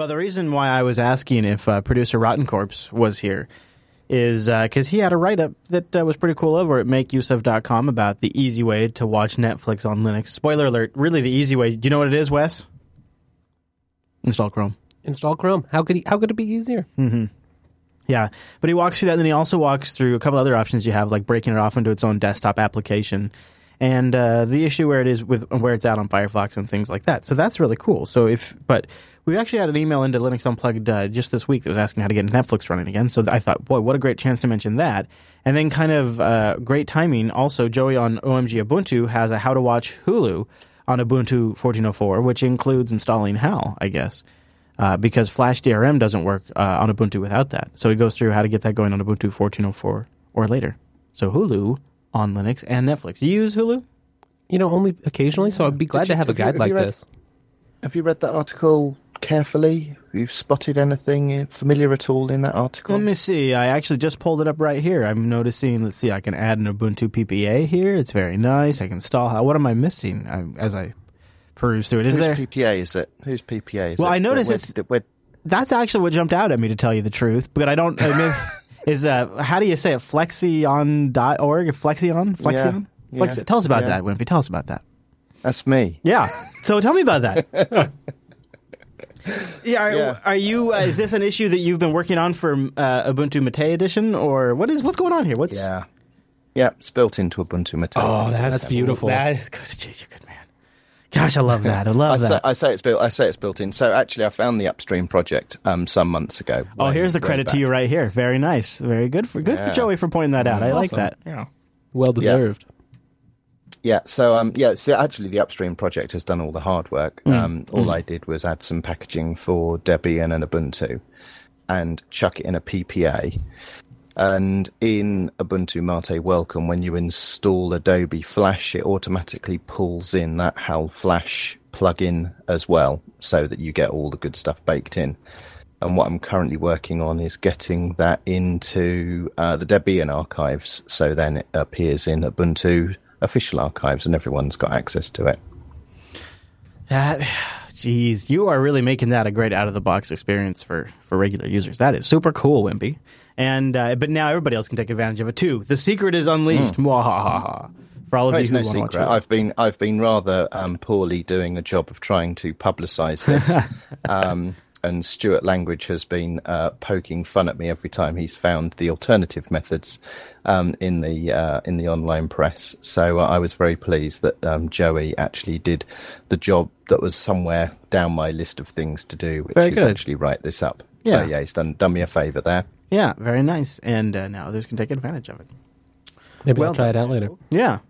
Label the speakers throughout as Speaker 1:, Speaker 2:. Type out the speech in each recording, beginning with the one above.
Speaker 1: Well, the reason why I was asking if uh, producer Rotten Corpse was here is because he had a write up that uh, was pretty cool over at makeuseof.com about the easy way to watch Netflix on Linux. Spoiler alert, really the easy way. Do you know what it is, Wes? Install Chrome.
Speaker 2: Install Chrome. How could he, how could it be easier?
Speaker 1: Yeah, but he walks through that, and then he also walks through a couple other options you have, like breaking it off into its own desktop application, and uh, the issue where it is with where it's out on Firefox and things like that. So that's really cool. So if, but we actually had an email into Linux Unplugged uh, just this week that was asking how to get Netflix running again. So I thought, boy, what a great chance to mention that. And then, kind of uh, great timing. Also, Joey on OMG Ubuntu has a how to watch Hulu on Ubuntu 14.04, which includes installing HAL, I guess uh, because Flash DRM doesn't work uh, on Ubuntu without that. So he goes through how to get that going on Ubuntu 14.04 or later. So Hulu on Linux and Netflix. Do You use Hulu?
Speaker 2: You know, only occasionally. So I'd be glad
Speaker 3: Did
Speaker 2: to have a
Speaker 3: have you-
Speaker 2: guide
Speaker 3: have
Speaker 2: like
Speaker 3: you read-
Speaker 2: this.
Speaker 3: Have you read that article carefully? You've spotted anything familiar at all in that article?
Speaker 1: Let me see. I actually just pulled it up right here. I'm noticing. Let's see. I can add an Ubuntu PPA here. It's very nice. I can install. What am I missing I, as I peruse through it? Is
Speaker 3: Whose
Speaker 1: there?
Speaker 3: PPA is it? Whose PPA is
Speaker 1: Well,
Speaker 3: it?
Speaker 1: I noticed it's-
Speaker 3: where-
Speaker 1: That's actually what jumped out at me to tell you the truth. But I don't. I mean, is uh, how do you say it? Flexion.org? Flexion? Flexion?
Speaker 3: Yeah,
Speaker 1: Flexi-
Speaker 3: yeah,
Speaker 1: Tell us about
Speaker 3: yeah.
Speaker 1: that, Wimpy. Tell us about that.
Speaker 3: that's me.
Speaker 1: Yeah. So tell me about that. yeah, are,
Speaker 3: Yeah.
Speaker 1: are you? Uh, is this an issue that you've been working on for uh, Ubuntu Mate Edition, or what is what's going on here? What's
Speaker 3: Yeah. Yeah, it's built into Ubuntu Mate.
Speaker 1: Oh, that's,
Speaker 2: That's beautiful.
Speaker 1: That is good. Jeez, you're a good man. Gosh, I love that. I love
Speaker 3: I say,
Speaker 1: that.
Speaker 3: I say it's built. I say it's built in. So actually, I found the upstream project um, some months ago.
Speaker 1: oh, here's the
Speaker 3: way
Speaker 1: credit to you right here. Very nice. Very good for good for Joey for pointing that out. I like that. Yeah.
Speaker 2: Well deserved.
Speaker 3: Yeah, so um, yeah, so actually the upstream project has done all the hard work.
Speaker 1: Mm.
Speaker 3: Um, all I did was add some packaging for Debian and Ubuntu, and chuck it in a PPA. And in Ubuntu Mate Welcome, when you install Adobe Flash, it automatically pulls in that HAL Flash plugin as well, so that you get all the good stuff baked in. And what I'm currently working on is getting that into uh, the Debian archives, so then it appears in Ubuntu official archives, and everyone's got access to it.
Speaker 1: That, jeez, you are really making that a great out of the box experience for for regular users. That is super cool, Wimpy. And uh, but now everybody else can take advantage of it too. The secret is unleashed. Mwahaha. For all of
Speaker 3: Well,
Speaker 1: you who
Speaker 3: no
Speaker 1: want to watch it.
Speaker 3: I've been I've been rather um, poorly doing a job of trying to publicise this, um, and Stuart Langridge has been uh, poking fun at me every time he's found the alternative methods um, in the uh, in the online press. So uh, I was very pleased that um, Joey actually did the job that was somewhere down my list of things to do, which
Speaker 1: Very
Speaker 3: is
Speaker 1: good.
Speaker 3: actually write this up.
Speaker 1: Yeah.
Speaker 3: So yeah, he's done done me a favour there.
Speaker 1: Yeah, very nice. And uh, now others can take advantage of it.
Speaker 2: Maybe
Speaker 1: Well
Speaker 2: I'll try it out later.
Speaker 1: Yeah.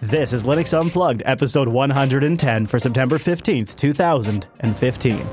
Speaker 1: This is Linux Unplugged, episode 110 for September 15th, 2015.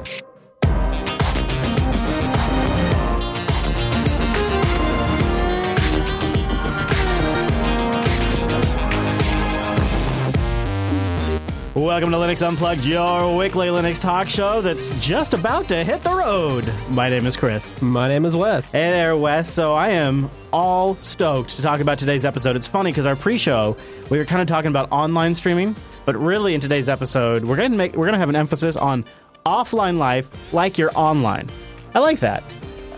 Speaker 1: Welcome to Linux Unplugged, your weekly Linux talk show that's just about to hit the road. My name is Chris.
Speaker 2: My name is Wes.
Speaker 1: Hey there, Wes. So I am all stoked to talk about today's episode. It's funny because our pre-show we were kind of talking about online streaming, but really in today's episode we're gonna make we're gonna have an emphasis on offline life like you're online. I like that.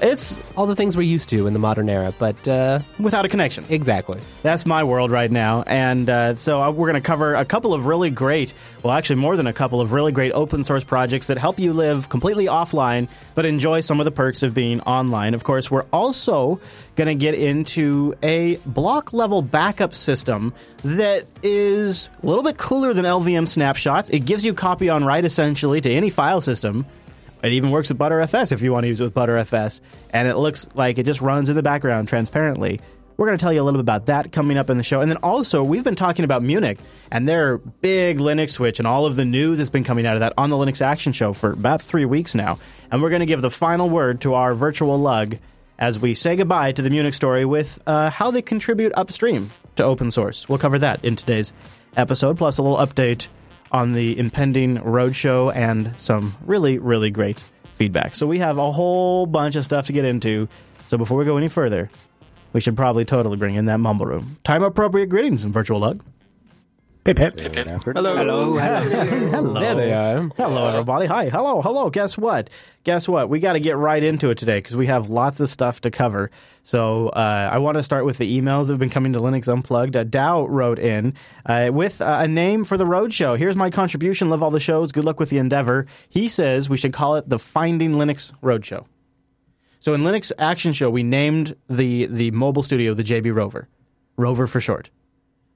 Speaker 1: It's
Speaker 2: All the things we're used to in the modern era, but uh,
Speaker 1: without a connection.
Speaker 2: exactly.
Speaker 1: That's my world right now. And uh, so we're going to cover a couple of really great, well, actually, more than a couple of really great open source projects that help you live completely offline, but enjoy some of the perks of being online. Of course, we're also going to get into a block level backup system that is a little bit cooler than LVM snapshots. It gives you copy on write essentially to any file system. It even works with ButterFS if you want to use it with ButterFS. And it looks like it just runs in the background transparently. We're going to tell you a little bit about that coming up in the show. And then also, we've been talking about Munich and their big Linux switch and all of the news that's been coming out of that on the Linux Action Show for about three weeks now. And we're going to give the final word to our virtual lug as we say goodbye to the Munich story with uh, how they contribute upstream to open source. We'll cover that in today's episode, plus a little update on the impending roadshow and some really, really great feedback. So we have a whole bunch of stuff to get into. So before we go any further, we should probably totally bring in that mumble room. Time appropriate greetings and virtual lug.
Speaker 4: Pip, pip.
Speaker 1: Hello. Hello. Hello.
Speaker 2: There they are.
Speaker 1: Hello, everybody. Hi. Hello. Hello. Guess what? Guess what? We got to get right into it today because we have lots of stuff to cover. So uh, I want to start with the emails that have been coming to Linux Unplugged. Uh, Dow wrote in uh, with uh, a name for the roadshow. Here's my contribution. Love all the shows. Good luck with the endeavor. He says we should call it the Finding Linux Roadshow. So in Linux Action Show, we named the the mobile studio the JB Rover, Rover for short.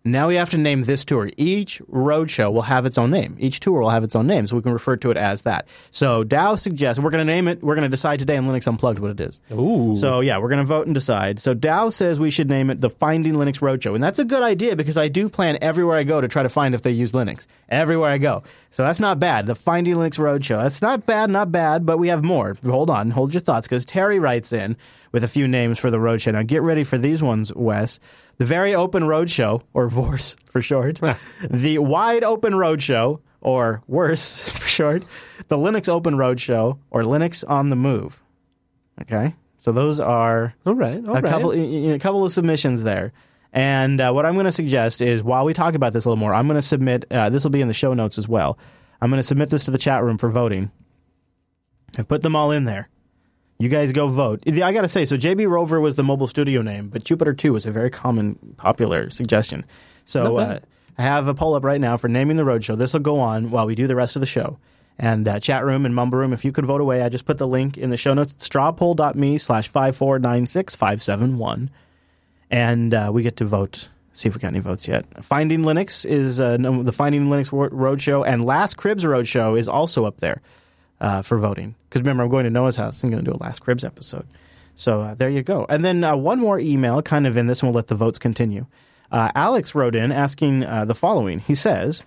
Speaker 1: Now we have to name this tour. Each roadshow will have its own name. Each tour will have its own name, so we can refer to it as that. So Dow suggests we're going to name it. We're going to decide today on Linux Unplugged what it is.
Speaker 2: Ooh.
Speaker 1: So yeah, we're going to vote and decide. So Dow says we should name it the Finding Linux Roadshow, and that's a good idea because I do plan everywhere I go to try to find if they use Linux everywhere I go. So that's not bad. The Finding Linux Roadshow. That's not bad, not bad, but we have more. Hold on, hold your thoughts because Terry writes in with a few names for the roadshow. Now get ready for these ones, Wes. The Very Open Roadshow, or VORS for short. the Wide Open Roadshow, or worse for short. The Linux Open Roadshow, or Linux on the Move. Okay, so those are
Speaker 2: All right. All
Speaker 1: a
Speaker 2: right.
Speaker 1: couple a couple of submissions there. And uh, what I'm going to suggest is while we talk about this a little more, I'm going to submit. Uh, this will be in the show notes as well. I'm going to submit this to the chat room for voting. I've put them all in there. You guys go vote. I got to say, so JB Rover was the mobile studio name, but Jupiter 2 was a very common, popular suggestion. So uh. I have a poll up right now for naming the roadshow. This will go on while we do the rest of the show. And uh, chat room and mumble room, if you could vote away, I just put the link in the show notes, strawpoll.me slash 5496571. And uh, we get to vote. See if we got any votes yet. Finding Linux is uh, the Finding Linux Roadshow, and Last Cribs Roadshow is also up there uh, for voting. Because remember, I'm going to Noah's house. I'm going to do a Last Cribs episode. So uh, there you go. And then uh, one more email, kind of in this, and we'll let the votes continue. Uh, Alex wrote in asking uh, the following. He says,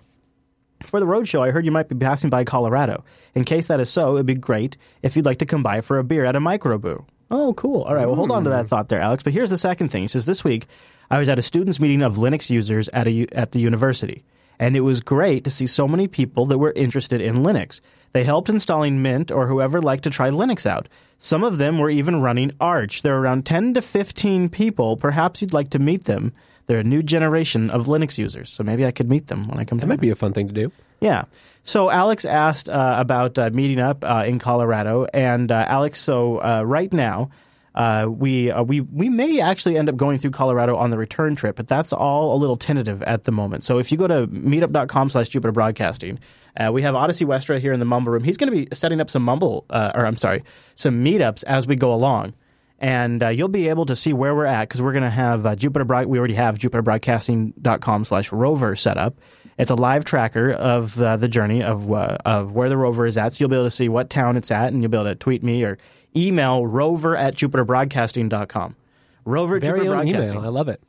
Speaker 1: for the roadshow, I heard you might be passing by Colorado. In case that is so, it'd be great if you'd like to come by for a beer at a microbrew. Oh, cool. All right. Well, hold on to that thought there, Alex. But here's the second thing. He says this week I was at a students' meeting of Linux users at a at the university, and it was great to see so many people that were interested in Linux. They helped installing Mint or whoever liked to try Linux out. Some of them were even running Arch. There are around 10 to 15 people. Perhaps you'd like to meet them. They're a new generation of Linux users, so maybe I could meet them when I come.
Speaker 2: That might be a fun thing to do.
Speaker 1: Yeah. So Alex asked uh, about uh, meeting up uh, in Colorado, and uh, Alex, so uh, right now. Uh, we uh, we we may actually end up going through Colorado on the return trip, but that's all a little tentative at the moment. So if you go to meetup.com slash Jupiter Broadcasting, uh, we have Odyssey Westra here in the Mumble Room. He's going to be setting up some Mumble, uh, or I'm sorry, some meetups as we go along and uh, you'll be able to see where we're at because we're going to have uh, Jupiter. Broad- we already have JupiterBroadcasting.com slash rover set up. It's a live tracker of uh, the journey of uh, of where the rover is at. So you'll be able to see what town it's at, and you'll be able to tweet me or email rover at JupiterBroadcasting.com. Rover at
Speaker 2: Very
Speaker 1: Jupiter Broadcasting.
Speaker 2: email. I love it.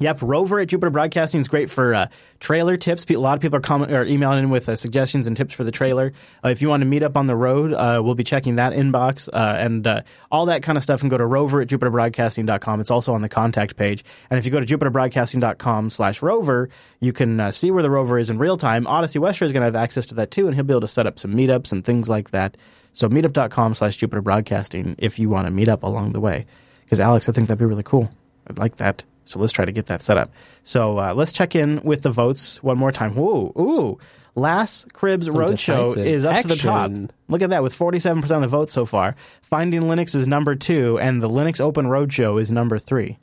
Speaker 1: Yep, Rover at Jupiter Broadcasting is great for uh, trailer tips. A lot of people are comment emailing in with uh, suggestions and tips for the trailer. Uh, if you want to meet up on the road, uh, we'll be checking that inbox uh, and uh, all that kind of stuff. And go to Rover at JupiterBroadcasting.com. It's also on the contact page. And if you go to JupiterBroadcasting.com slash Rover, you can see where the Rover is in real time. Odyssey Westra is going to have access to that too, and he'll be able to set up some meetups and things like that. So meetup.com slash Jupiter Broadcasting if you want to meet up along the way. Because Alex, I think that'd be really cool. I'd like that. So let's try to get that set up. So uh, let's check in with the votes one more time. Ooh, ooh. Last Cribs
Speaker 2: Some
Speaker 1: Roadshow is up to the top. Look at that, with 47% of the votes so far. Finding Linux is number two, and the Linux Open Roadshow is number three.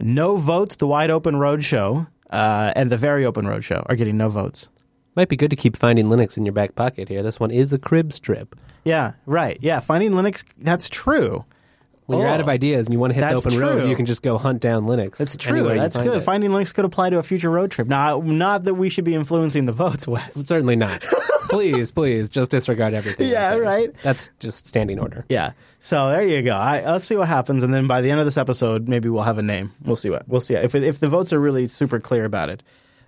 Speaker 1: No votes, the Wide Open Roadshow uh, and the Very Open Roadshow are getting no votes.
Speaker 2: Might be good to keep finding Linux in your back pocket here. This one is a crib strip.
Speaker 1: Yeah, right. Yeah, Finding Linux, that's true.
Speaker 2: When you're
Speaker 1: Oh.
Speaker 2: out of oh. ideas and you want to hit the open road, you can just go hunt down Linux.
Speaker 1: That's true. That's good.
Speaker 2: it.
Speaker 1: Finding Linux could apply to a future road trip. Now, not that we should be influencing the votes, Wes.
Speaker 2: Certainly not. please, please, just disregard everything.
Speaker 1: Yeah, right.
Speaker 2: That's just standing order.
Speaker 1: Yeah. So there you go. I, let's see what happens, and then by the end of this episode, maybe we'll have a name. We'll see what we'll see if if the votes are really super clear about it.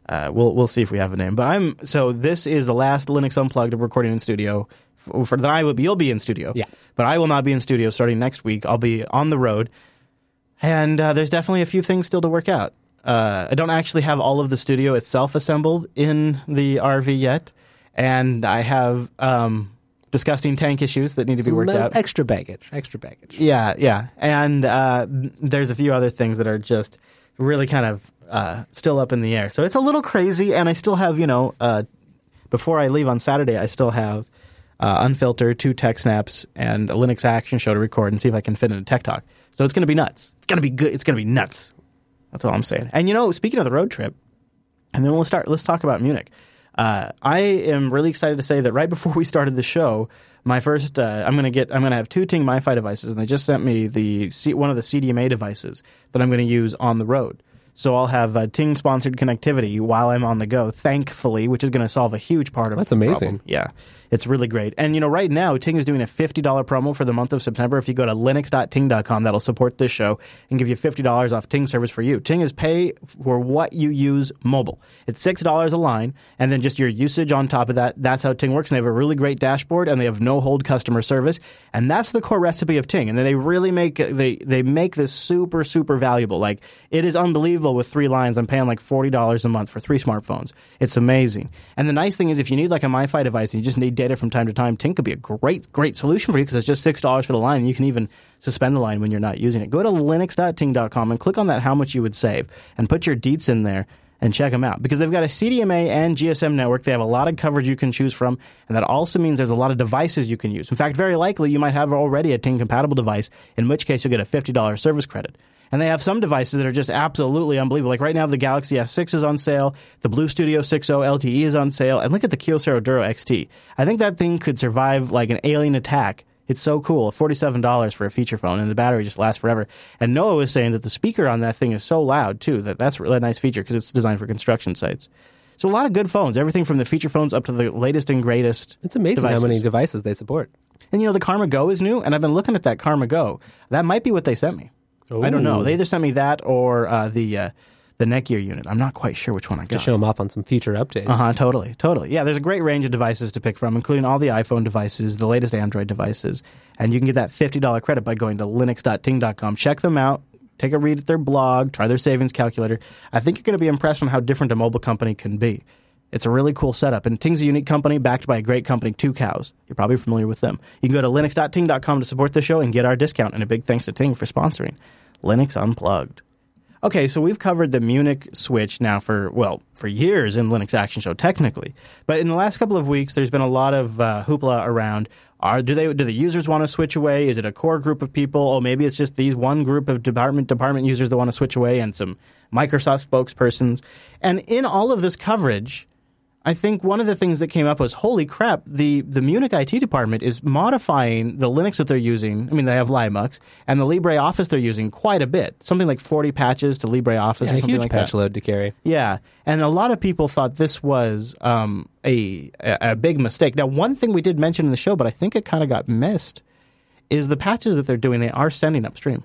Speaker 1: Uh, we'll we'll see if we have a name. But I'm so this is the last Linux Unplugged recording in studio for, for that I will be. You'll be in studio.
Speaker 2: Yeah.
Speaker 1: But I will not be in studio starting next week. I'll be on the road, and uh, there's definitely a few things still to work out. Uh, I don't actually have all of the studio itself assembled in the RV yet, and I have um, disgusting tank issues that need to be worked out.
Speaker 2: Extra baggage. Extra baggage.
Speaker 1: Yeah, yeah, and uh, there's a few other things that are just really kind of uh, still up in the air. So it's a little crazy, and I still have you know uh, before I leave on Saturday, I still have uh, unfiltered two tech snaps and a Linux action show to record and see if I can fit in a tech talk. So it's going to be nuts. It's going to be good. It's going to be nuts. That's all I'm saying. And you know, speaking of the road trip, and then we'll start. Let's talk about Munich. Uh, I am really excited to say that right before we started the show, my first uh, I'm going to get I'm to have two Ting MiFi devices, and they just sent me the C, one of the CDMA devices that I'm going to use on the road. So I'll have uh, Ting sponsored connectivity while I'm on the go, thankfully, which is going to solve a huge part of
Speaker 2: That's amazing.
Speaker 1: problem. Yeah, it's really great. And you know, right now Ting is doing a fifty dollar promo for the month of September. If you go to linux.ting.com, that'll support this show and give you fifty dollars off Ting service for you. Ting is pay for what you use mobile. It's six dollars a line, and then just your usage on top of that. That's how Ting works. And they have a really great dashboard, and they have no hold customer service, and that's the core recipe of Ting. And then they really make they they make this super super valuable. Like it is unbelievable with three lines. I'm paying like forty dollars a month for three smartphones. It's amazing. And the nice thing is, if you need like a MiFi device and you just need data from time to time, Ting could be a great great solution for you because it's just six dollars for the line. And you can even suspend the line when you're not using it. Go to linux.ting.com and click on that how much you would save and put your deets in there and check them out because they've got a CDMA and GSM network. They have a lot of coverage you can choose from, and that also means there's a lot of devices you can use. In fact, very likely you might have already a Ting compatible device, in which case you'll get a $50 service credit. And they have some devices that are just absolutely unbelievable. Like right now, the Galaxy S6 is on sale, the BLU Studio 6.0 LTE is on sale, and look at the Kyocera DuraXT. I think that thing could survive like an alien attack. It's so cool. $47 for a feature phone, and the battery just lasts forever. And Noah was saying that the speaker on that thing is so loud, too, that that's a really nice feature because it's designed for construction sites. So a lot of good phones, everything from the feature phones up to the latest and greatest.
Speaker 2: It's amazing
Speaker 1: devices.
Speaker 2: how many devices they support.
Speaker 1: And you know, the Karma Go is new, and I've been looking at that Karma Go. That might be what they sent me. I don't know. They either sent me that or uh, the uh, the Netgear unit. I'm not quite sure which one I got.
Speaker 2: To show them off on some future updates.
Speaker 1: Uh huh. Totally. Totally. Yeah. There's a great range of devices to pick from, including all the iPhone devices, the latest Android devices, and you can get that fifty dollar credit by going to linux.ting.com. Check them out. Take a read at their blog. Try their savings calculator. I think you're going to be impressed on how different a mobile company can be. It's a really cool setup, and Ting's a unique company backed by a great company, Tucows. You're probably familiar with them. You can go to linux.ting.com to support the show and get our discount. And a big thanks to Ting for sponsoring Linux Unplugged. Okay, so we've covered the Munich switch now for well for years in Linux Action Show technically, but in the last couple of weeks, there's been a lot of uh, hoopla around. Are do they do the users want to switch away? Is it a core group of people? Or maybe it's just these one group of department department users that want to switch away, and some Microsoft spokespersons. And in all of this coverage, I think one of the things that came up was, holy crap, the, the Munich IT department is modifying the Linux that they're using. I mean, they have Linux and the LibreOffice they're using quite a bit. Something like 40 patches to LibreOffice
Speaker 2: Yeah,
Speaker 1: or
Speaker 2: a
Speaker 1: something
Speaker 2: huge
Speaker 1: like
Speaker 2: patch
Speaker 1: that.
Speaker 2: load to carry.
Speaker 1: Yeah, and a lot of people thought this was um, a a big mistake. Now, one thing we did mention in the show, but I think it kind of got missed, is the patches that they're doing. They are sending upstream.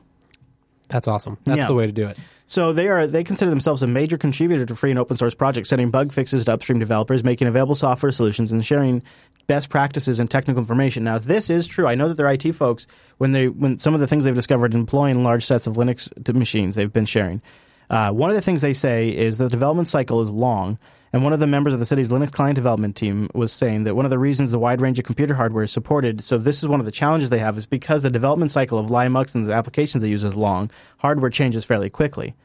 Speaker 2: That's awesome. That's
Speaker 1: Yeah.
Speaker 2: the way to do it.
Speaker 1: So they are they consider themselves a major contributor to free and open source projects, sending bug fixes to upstream developers, making available software solutions, and sharing best practices and technical information. Now, this is true. I know that their IT folks, when they when some of the things they've discovered employing large sets of Linux to machines, they've been sharing. Uh, one of the things they say is the development cycle is long. And one of the members of the city's Linux client development team was saying that one of the reasons the wide range of computer hardware is supported, so this is one of the challenges they have, is because the development cycle of Linux and the applications they use is long, hardware changes fairly quickly.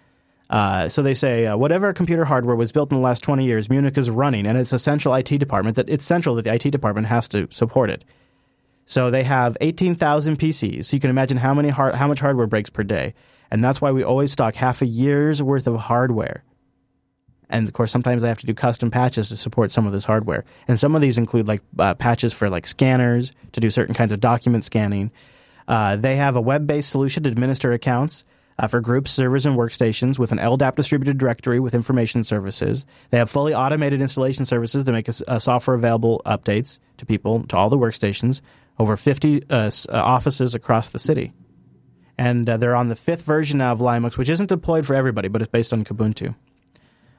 Speaker 1: Uh, so they say uh, whatever computer hardware was built in the last 20 years, Munich is running, and it's a central IT department that it's central that the IT department has to support it. So they have 18,000 PCs. So you can imagine how many har- how much hardware breaks per day, and that's why we always stock half a year's worth of hardware. And of course, sometimes I have to do custom patches to support some of this hardware. And some of these include like uh, patches for like scanners to do certain kinds of document scanning. Uh, they have a web-based solution to administer accounts uh, for groups, servers, and workstations with an LDAP distributed directory with information services. They have fully automated installation services to make a, s- uh, software available updates to people to all the workstations. Over 50 uh, uh, offices across the city and they're on the fifth version now of Linux, which isn't deployed for everybody, but it's based on Kubuntu.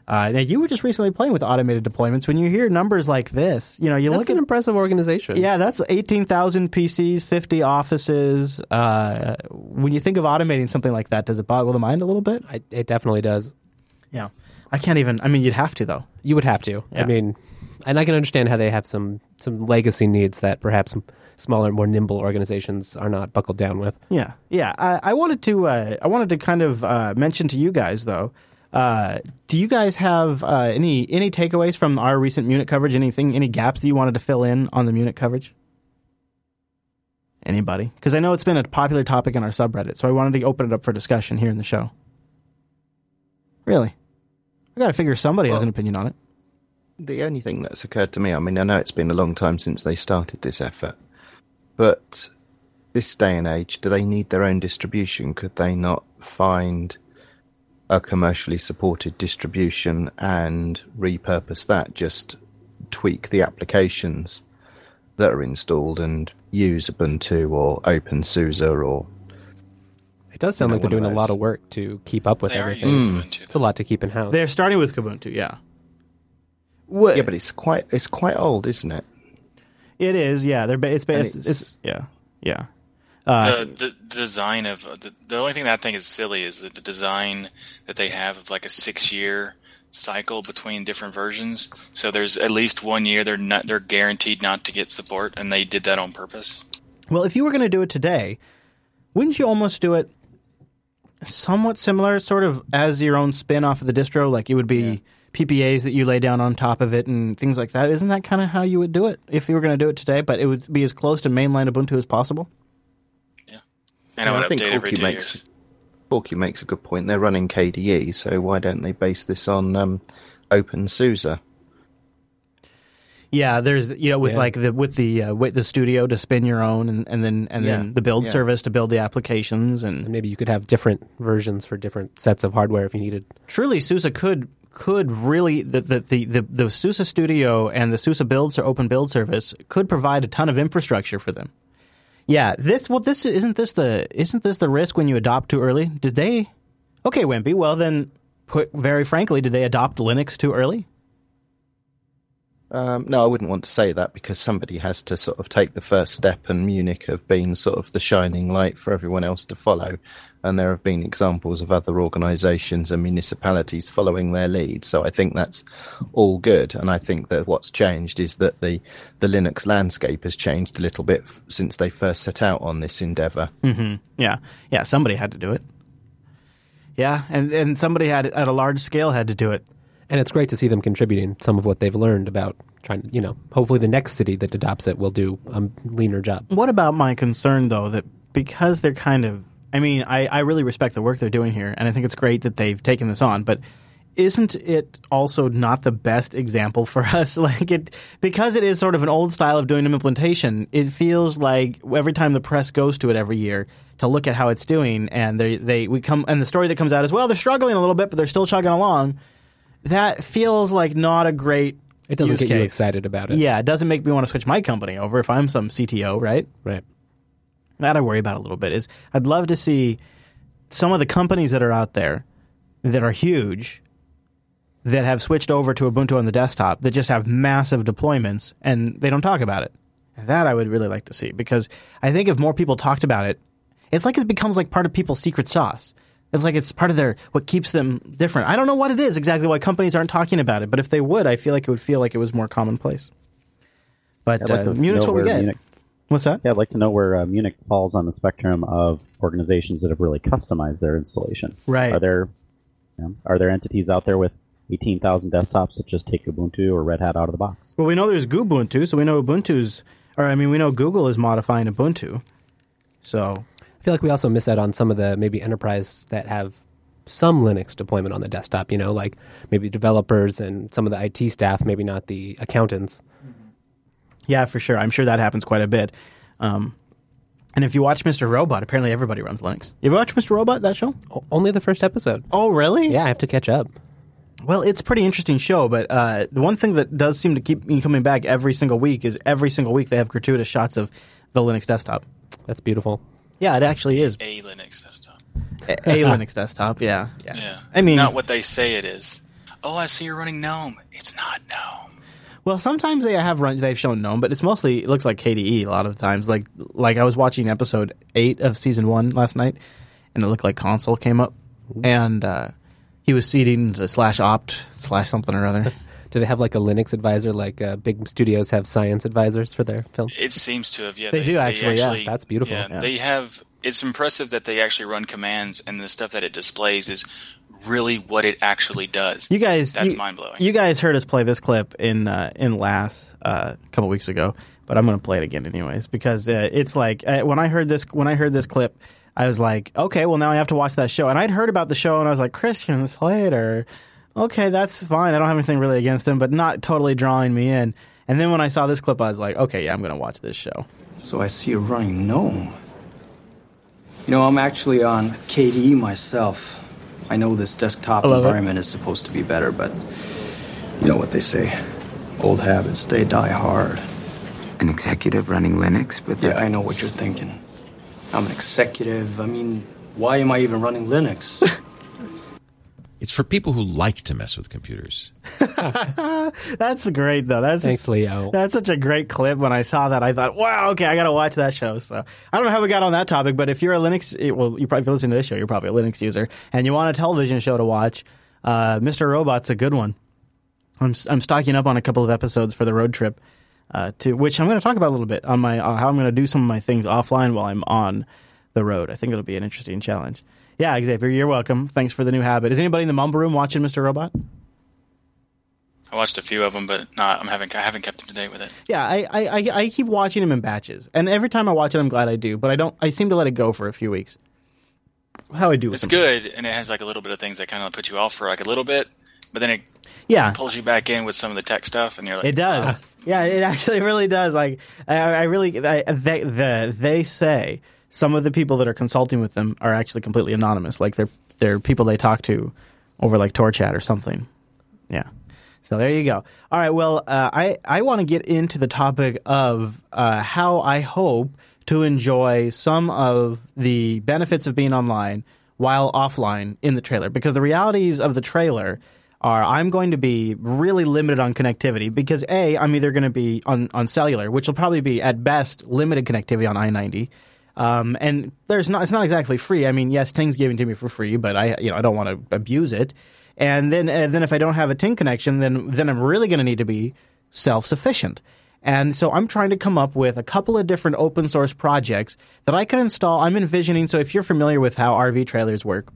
Speaker 1: Uh, now, you were just recently playing with automated deployments. When you hear numbers like this, you know you
Speaker 2: That's
Speaker 1: look
Speaker 2: an
Speaker 1: at
Speaker 2: impressive organization.
Speaker 1: yeah, that's eighteen thousand PCs, fifty offices. Uh, when you think of automating something like that, does it boggle the mind a little bit?
Speaker 2: I, it definitely does.
Speaker 1: Yeah, I can't even. I mean, you'd have to though.
Speaker 2: You would have to.
Speaker 1: Yeah.
Speaker 2: I mean, and I can understand how they have some some legacy needs that perhaps smaller, more nimble organizations are not buckled down with.
Speaker 1: Yeah, yeah. I, I wanted to. Uh, I wanted to kind of uh, mention to you guys though. Uh, do you guys have uh, any any takeaways from our recent Munich coverage? Anything, any gaps that you wanted to fill in on the Munich coverage? Anybody? Because I know it's been a popular topic in our subreddit, so I wanted to open it up for discussion here in the show. Really, I got to figure somebody has an opinion on it.
Speaker 3: The only thing that's occurred to me, I mean, I know it's been a long time since they started this effort, but this day and age, do they need their own distribution? Could they not find a commercially supported distribution and repurpose that? Just tweak the applications that are installed and use Ubuntu or OpenSUSE or
Speaker 2: It does sound
Speaker 3: You know,
Speaker 2: like they're doing a lot of work to keep up with
Speaker 4: They are
Speaker 2: everything.
Speaker 4: using
Speaker 3: Mm.
Speaker 4: Ubuntu.
Speaker 2: It's a lot to keep in house.
Speaker 1: They're starting with Kubuntu, yeah. What,
Speaker 3: yeah, but it's quite it's quite old, isn't it?
Speaker 1: it is, yeah. They're ba- it's, ba- it's,
Speaker 3: it's-
Speaker 1: it's yeah, yeah. Uh,
Speaker 4: the, the design of the, the only thing that I think is silly is that the design that they have of like a six year cycle between different versions. So there's at least one year they're not they're guaranteed not to get support, and they did that on purpose.
Speaker 1: Well, if you were going to do it today, wouldn't you almost do it somewhat similar, sort of as your own spin off of the distro? Like it would be PPAs that you lay down on top of it and things like that. Isn't that kind of how you would do it if you were going to do it today? But it would be as close to mainline Ubuntu as possible.
Speaker 4: And I
Speaker 3: Well,
Speaker 4: would
Speaker 3: I think
Speaker 4: update every
Speaker 3: Corky makes
Speaker 4: years.
Speaker 3: Corky makes a good point. They're running KDE, so why don't they base this on um, OpenSUSE?
Speaker 1: Yeah, there's you know with
Speaker 2: Yeah.
Speaker 1: like the with the uh, with the studio to spin your own and, and then and
Speaker 3: Yeah,
Speaker 1: then the build
Speaker 3: yeah.
Speaker 1: service to build the applications
Speaker 2: and
Speaker 1: and
Speaker 2: maybe you could have different versions for different sets of hardware if you needed.
Speaker 1: truly SUSE could could really the the the the, the SUSE Studio and the SUSE builds or open build service could provide a ton of infrastructure for them. Yeah, this well this isn't this the isn't this the risk when you adopt too early? Did they? Okay, Wimpy. Well then, put very frankly, did they adopt Linux too early?
Speaker 3: Um, no, I wouldn't want to say that because somebody has to sort of take the first step, and Munich have been sort of the shining light for everyone else to follow. And there have been examples of other organisations and municipalities following their lead. So I think that's all good. And I think that what's changed is that the, the Linux landscape has changed a little bit since they first set out on this endeavour.
Speaker 1: Yeah, yeah. Somebody had to do it. Yeah, and and somebody had at a large scale had to do it.
Speaker 2: And it's great to see them contributing some of what they've learned about trying. To, you know, hopefully the next city that adopts it will do a leaner job.
Speaker 1: What about my concern, though, that because they're kind of, I mean, I, I really respect the work they're doing here, and I think it's great that they've taken this on, but isn't it also not the best example for us? Like it, because it is sort of an old style of doing implementation, it feels like every time the press goes to it every year to look at how it's doing, and they, they, we come, and the story that comes out is, well, they're struggling a little bit, but they're still chugging along. That feels like not a great
Speaker 2: It doesn't get you excited about it.
Speaker 1: Yeah, it doesn't make me want to switch my company over if I'm some CTO, right?
Speaker 2: Right.
Speaker 1: that I worry about a little bit is I'd love to see some of the companies that are out there that are huge that have switched over to Ubuntu on the desktop that just have massive deployments and they don't talk about it. That I would really like to see because I think if more people talked about it, it's like it becomes like part of people's secret sauce. It's like it's part of their what keeps them different. I don't know what it is exactly why companies aren't talking about it, but if they would, I feel like it would feel like it was more commonplace. But
Speaker 5: like
Speaker 1: uh, Munich's what we get.
Speaker 5: Munich-
Speaker 1: What's that?
Speaker 5: Yeah, I'd like to know where uh, Munich falls on the spectrum of organizations that have really customized their installation.
Speaker 1: Right.
Speaker 5: Are there you know, are there entities out there with 18,000 desktops that just take Ubuntu or Red Hat out of the box?
Speaker 1: Well, we know there's Google Ubuntu, so we know Ubuntu's, or I mean, we know Google is modifying Ubuntu. So
Speaker 2: feel like we also miss out on some of the maybe enterprise that have some Linux deployment on the desktop. You know, like maybe developers and some of the IT staff, maybe not the accountants.
Speaker 1: yeah, for sure, I'm sure that happens quite a bit. Um, and if you watch Mr. Robot, apparently everybody runs Linux. You ever watch Mr. Robot that show?
Speaker 2: O- only the first episode.
Speaker 1: Oh, really?
Speaker 2: Yeah, I have to catch up.
Speaker 1: Well, it's a pretty interesting show, but uh, the one thing that does seem to keep me coming back every single week is every single week they have gratuitous shots of the Linux desktop.
Speaker 2: That's beautiful.
Speaker 1: Yeah, it actually is
Speaker 4: A Linux desktop.
Speaker 1: a, a Linux desktop. Yeah, yeah.
Speaker 4: Yeah.
Speaker 1: I mean,
Speaker 4: not what they say it is. Oh, I see you're running GNOME. It's not GNOME.
Speaker 1: Well, sometimes they have run. They've shown GNOME, but it's mostly it looks like KDE a lot of the times. Like like I was watching episode eight of season one last night, and it looked like Konsole came up, and uh, he was seeding to slash opt slash something or other.
Speaker 2: Do they have like a Linux advisor, like uh, big studios have science advisors for their films?
Speaker 4: It seems to have. Yeah,
Speaker 1: They do actually, yeah.
Speaker 2: That's beautiful.
Speaker 4: Yeah,
Speaker 1: Yeah.
Speaker 4: they have. It's impressive that they actually run commands, and the stuff that it displays is really what it actually does.
Speaker 1: You guys,
Speaker 4: That's
Speaker 1: you,
Speaker 4: mind-blowing.
Speaker 1: You guys heard us play this clip in uh, in LAS uh, a couple weeks ago, but I'm going to play it again anyways because uh, it's like uh, when I heard this when I heard this clip, I was like, okay, well now I have to watch that show, and I'd heard about the show, and I was like, Christian Slater, okay, that's fine. I don't have anything really against him, but not totally drawing me in. And then when I saw this clip, I was like, okay, yeah, I'm going to watch this show.
Speaker 6: So I see you're running Gnome. You know, I'm actually on KDE myself. I know this desktop
Speaker 1: I love it.
Speaker 6: environment is supposed to be better, but you know what they say old habits, they die hard.
Speaker 7: An executive running Linux, but
Speaker 6: Yeah, I know what you're thinking. I'm an executive. I mean, why am I even running Linux?
Speaker 8: It's for people who like to mess with computers.
Speaker 1: That's great though. That's
Speaker 2: Thanks, Leo.
Speaker 1: That's such a great clip. When I saw that, I thought, "Wow, okay, I got to watch that show." So I don't know how we got on that topic, but if you're a Linux, it- well, you probably if you're listening to this show, you're probably a Linux user, and you want a television show to watch. Uh, Mr. Robot's a good one. I'm I'm stocking up on a couple of episodes for the road trip, uh, to which I'm going to talk about a little bit on my uh, how I'm going to do some of my things offline while I'm on the road. I think it'll be an interesting challenge. Yeah, Xavier, you're welcome. Thanks for the new habit. Is anybody in the mumble room watching Mr. Robot?
Speaker 4: I watched a few of them, but not. I'm having I haven't kept up to date with it.
Speaker 1: Yeah, I, I, I, I keep watching him in batches, and every time I watch it, I'm glad I do. But I don't. I seem to let it go for a few weeks. How I do with
Speaker 4: It's
Speaker 1: them.
Speaker 4: good, and it has like a little bit of things that kind of put you off for like a little bit, but then it
Speaker 1: Yeah,
Speaker 4: pulls you back in with some of the tech stuff, and you're like,
Speaker 1: it does. yeah, it actually really does. Like I, I really, I, they, the, they say some of the people that are consulting with them are actually completely anonymous. Like they're they're people they talk to over like Tor chat or something. Yeah. So there you go. All right. Well, uh, I I want to get into the topic of uh, how I hope to enjoy some of the benefits of being online while offline in the trailer, because the realities of the trailer are I'm going to be really limited on connectivity because a I'm either going to be on on cellular, which will probably be at best limited connectivity on I-90. Um, and there's not it's not exactly free. I mean, yes, Ting's giving to me for free, but I you know I don't want to abuse it. And then and then if I don't have a Ting connection, then then I'm really going to need to be self sufficient. And so I'm trying to come up with a couple of different open source projects that I could install. I'm envisioning. So if you're familiar with how RV trailers work,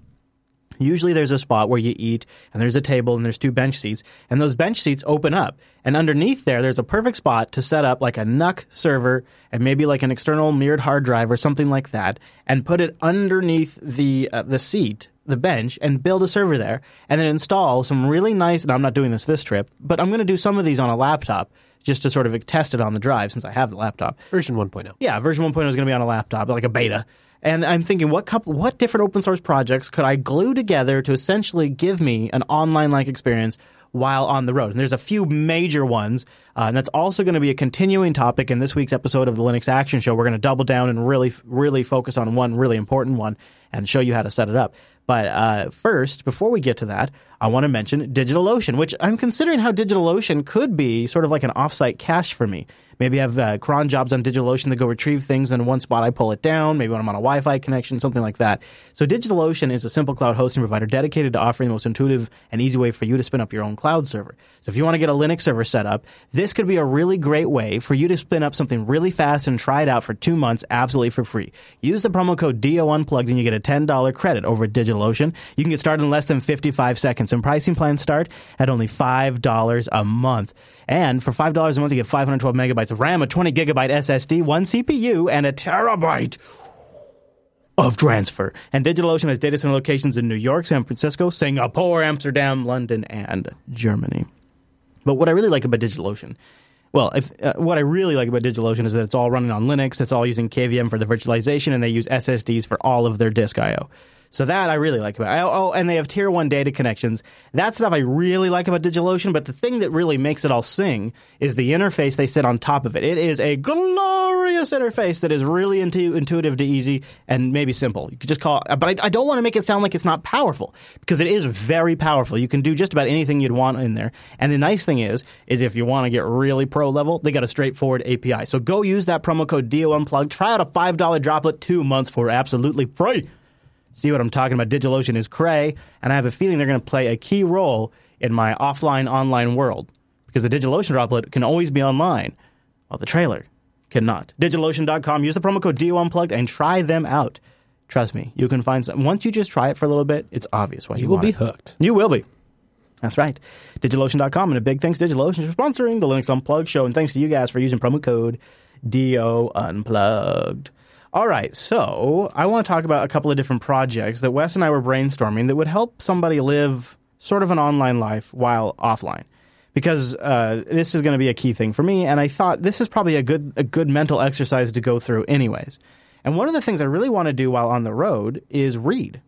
Speaker 1: usually there's a spot where you eat and there's a table and there's two bench seats and those bench seats open up and underneath there there's a perfect spot to set up like a NUC server and maybe like an external mirrored hard drive or something like that and put it underneath the uh, the seat the bench and build a server there and then install some really nice and I'm not doing this this trip but I'm going to do some of these on a laptop just to sort of test it on the drive since I have the laptop
Speaker 2: Version oh. 1.0.
Speaker 1: yeah, version 1.0 is going to be on a laptop, like a beta. And I'm thinking, what couple, what different open source projects could I glue together to essentially give me an online like experience while on the road? And there's a few major ones, uh, and that's also going to be a continuing topic in this week's episode of the Linux Action Show. We're going to double down and really, really focus on one really important one and show you how to set it up. But uh, first, before we get to that, I want to mention DigitalOcean, which I'm considering how DigitalOcean could be sort of like an offsite cache for me. Maybe have uh, cron jobs on DigitalOcean to go retrieve things, in one spot I pull it down. Maybe when I'm on a Wi-Fi connection, something like that. So DigitalOcean is a simple cloud hosting provider dedicated to offering the most intuitive and easy way for you to spin up your own cloud server. So if you want to get a Linux server set up, this could be a really great way for you to spin up something really fast and try it out for two months absolutely for free. Use the promo code DO Unplugged and you get a $10 credit over at DigitalOcean. You can get started in less than 55 seconds, and pricing plans start at only $5 a month. And for $5 a month, you get 512 megabytes of RAM, a 20 gigabyte SSD, one CPU, and a terabyte of transfer. And DigitalOcean has data center locations in New York, San Francisco, Singapore, Amsterdam, London, and Germany. But what I really like about DigitalOcean, well, if, uh, what I really like about DigitalOcean is that it's all running on Linux. It's all using KVM for the virtualization, and they use SSDs for all of their disk I/O. So that I really like about. It. Oh, and they have tier one data connections. That stuff I really like about DigitalOcean. But the thing that really makes it all sing is the interface they sit on top of it. It is a glorious interface that is really intu- intuitive to easy and maybe simple. You could just call. it, But I, I don't want to make it sound like it's not powerful because it is very powerful. You can do just about anything you'd want in there. And the nice thing is, is if you want to get really pro level, they got a straightforward API. So go use that promo code DO Unplugged. Try out a five dollar droplet two months for absolutely free. See what I'm talking about? DigitalOcean is cray, and I have a feeling they're going to play a key role in my offline online world because the DigitalOcean droplet can always be online, while the trailer cannot. DigitalOcean.com. Use the promo code DO Unplugged and try them out. Trust me, you can find some. Once you just try it for a little bit, it's obvious why you,
Speaker 2: You will be
Speaker 1: it.
Speaker 2: hooked.
Speaker 1: You will be. That's right. DigitalOcean.com and a big thanks to DigitalOcean for sponsoring the Linux Unplugged show. And thanks to you guys for using promo code DO Unplugged. All right, so I want to talk about a couple of different projects that Wes and I were brainstorming that would help somebody live sort of an online life while offline. Because uh, this is going to be a key thing for me, and I thought this is probably a good a good mental exercise to go through, anyways. And one of the things I really want to do while on the road is read.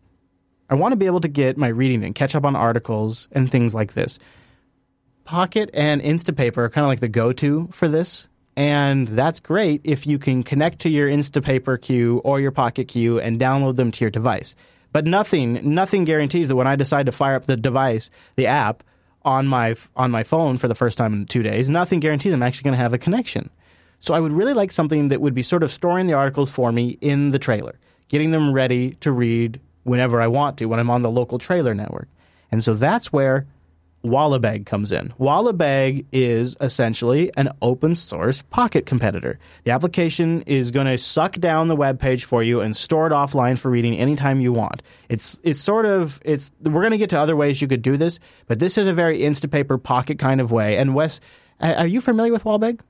Speaker 1: I want to be able to get my reading and catch up on articles and things like this. Pocket and Instapaper are kind of like the go-to for this, and that's great if you can connect to your Instapaper queue or your Pocket queue and download them to your device. But nothing, nothing guarantees that when I decide to fire up the device, the app on my on my phone for the first time in two days, nothing guarantees I'm actually going to have a connection. So I would really like something that would be sort of storing the articles for me in the trailer, getting them ready to read whenever I want to when I'm on the local trailer network. And so that's where Wallabag comes in. Wallabag is essentially an open source Pocket competitor. The application is going to suck down the web page for you and store it offline for reading anytime you want. It's it's sort of it's we're going to get to other ways you could do this, but this is a very Instapaper Pocket kind of way. And Wes, are you familiar with Wallabag?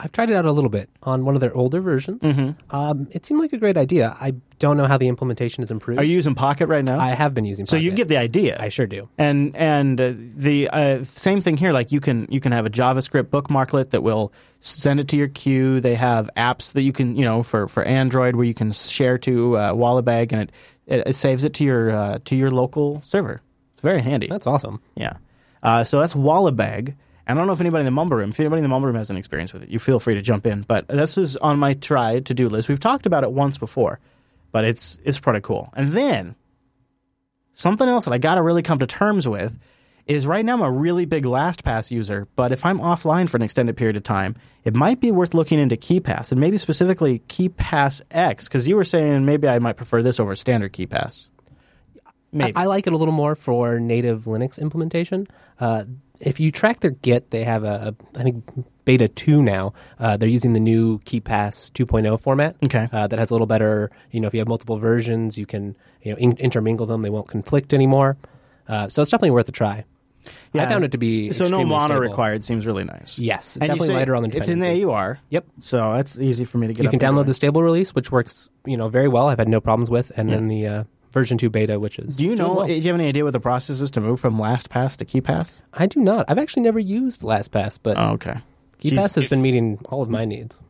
Speaker 2: I've tried it out a little bit on one of their older versions.
Speaker 1: Mm-hmm.
Speaker 2: Um, it seemed like a great idea. I don't know how the implementation is improved.
Speaker 1: Are you using Pocket right now?
Speaker 2: I have been using. Pocket.
Speaker 1: So you get the idea.
Speaker 2: I sure do.
Speaker 1: and and uh, the uh, same thing here. Like you can you can have a JavaScript bookmarklet that will send it to your queue. They have apps that you can you know for, for Android where you can share to uh, Wallabag and it, it, it saves it to your uh, to your local server. It's very handy.
Speaker 2: That's awesome.
Speaker 1: Yeah. Uh, so that's Wallabag. And I don't know if anybody in the Mumble Room, if anybody in the Mumble Room has an experience with it, you feel free to jump in. But this is on my try to do list. We've talked about it once before, but it's it's pretty cool. And then something else that I got to really come to terms with is right now I'm a really big LastPass user, but if I'm offline for an extended period of time, it might be worth looking into KeePass and maybe specifically KeePassX because you were saying maybe I might prefer this over standard KeePass. Maybe.
Speaker 2: I, I like it a little more for native Linux implementation. Uh, if you track their Git, they have a, a I think beta two now. Uh, they're using the new KeePass 2.0 format.
Speaker 1: Okay.
Speaker 2: uh, that has a little better. You know, if you have multiple versions, you can you know in, intermingle them. They won't conflict anymore. Uh, so it's definitely worth a try. Yeah. I found it to be
Speaker 1: so no mono
Speaker 2: stable.
Speaker 1: required seems really nice.
Speaker 2: Yes,
Speaker 1: And
Speaker 2: definitely lighter on the
Speaker 1: It's in the. AUR.
Speaker 2: Yep.
Speaker 1: So that's easy for me to get.
Speaker 2: You can download the stable release, which works you know very well. I've had no problems with, and then the uh, version two beta, which is
Speaker 1: Do you
Speaker 2: doing
Speaker 1: know?
Speaker 2: well.
Speaker 1: Do you have any idea what the process is to move from LastPass to KeePass?
Speaker 2: I do not. I've actually never used LastPass, but
Speaker 1: Oh, okay.
Speaker 2: KeePass has
Speaker 4: If-
Speaker 2: been meeting all of my needs.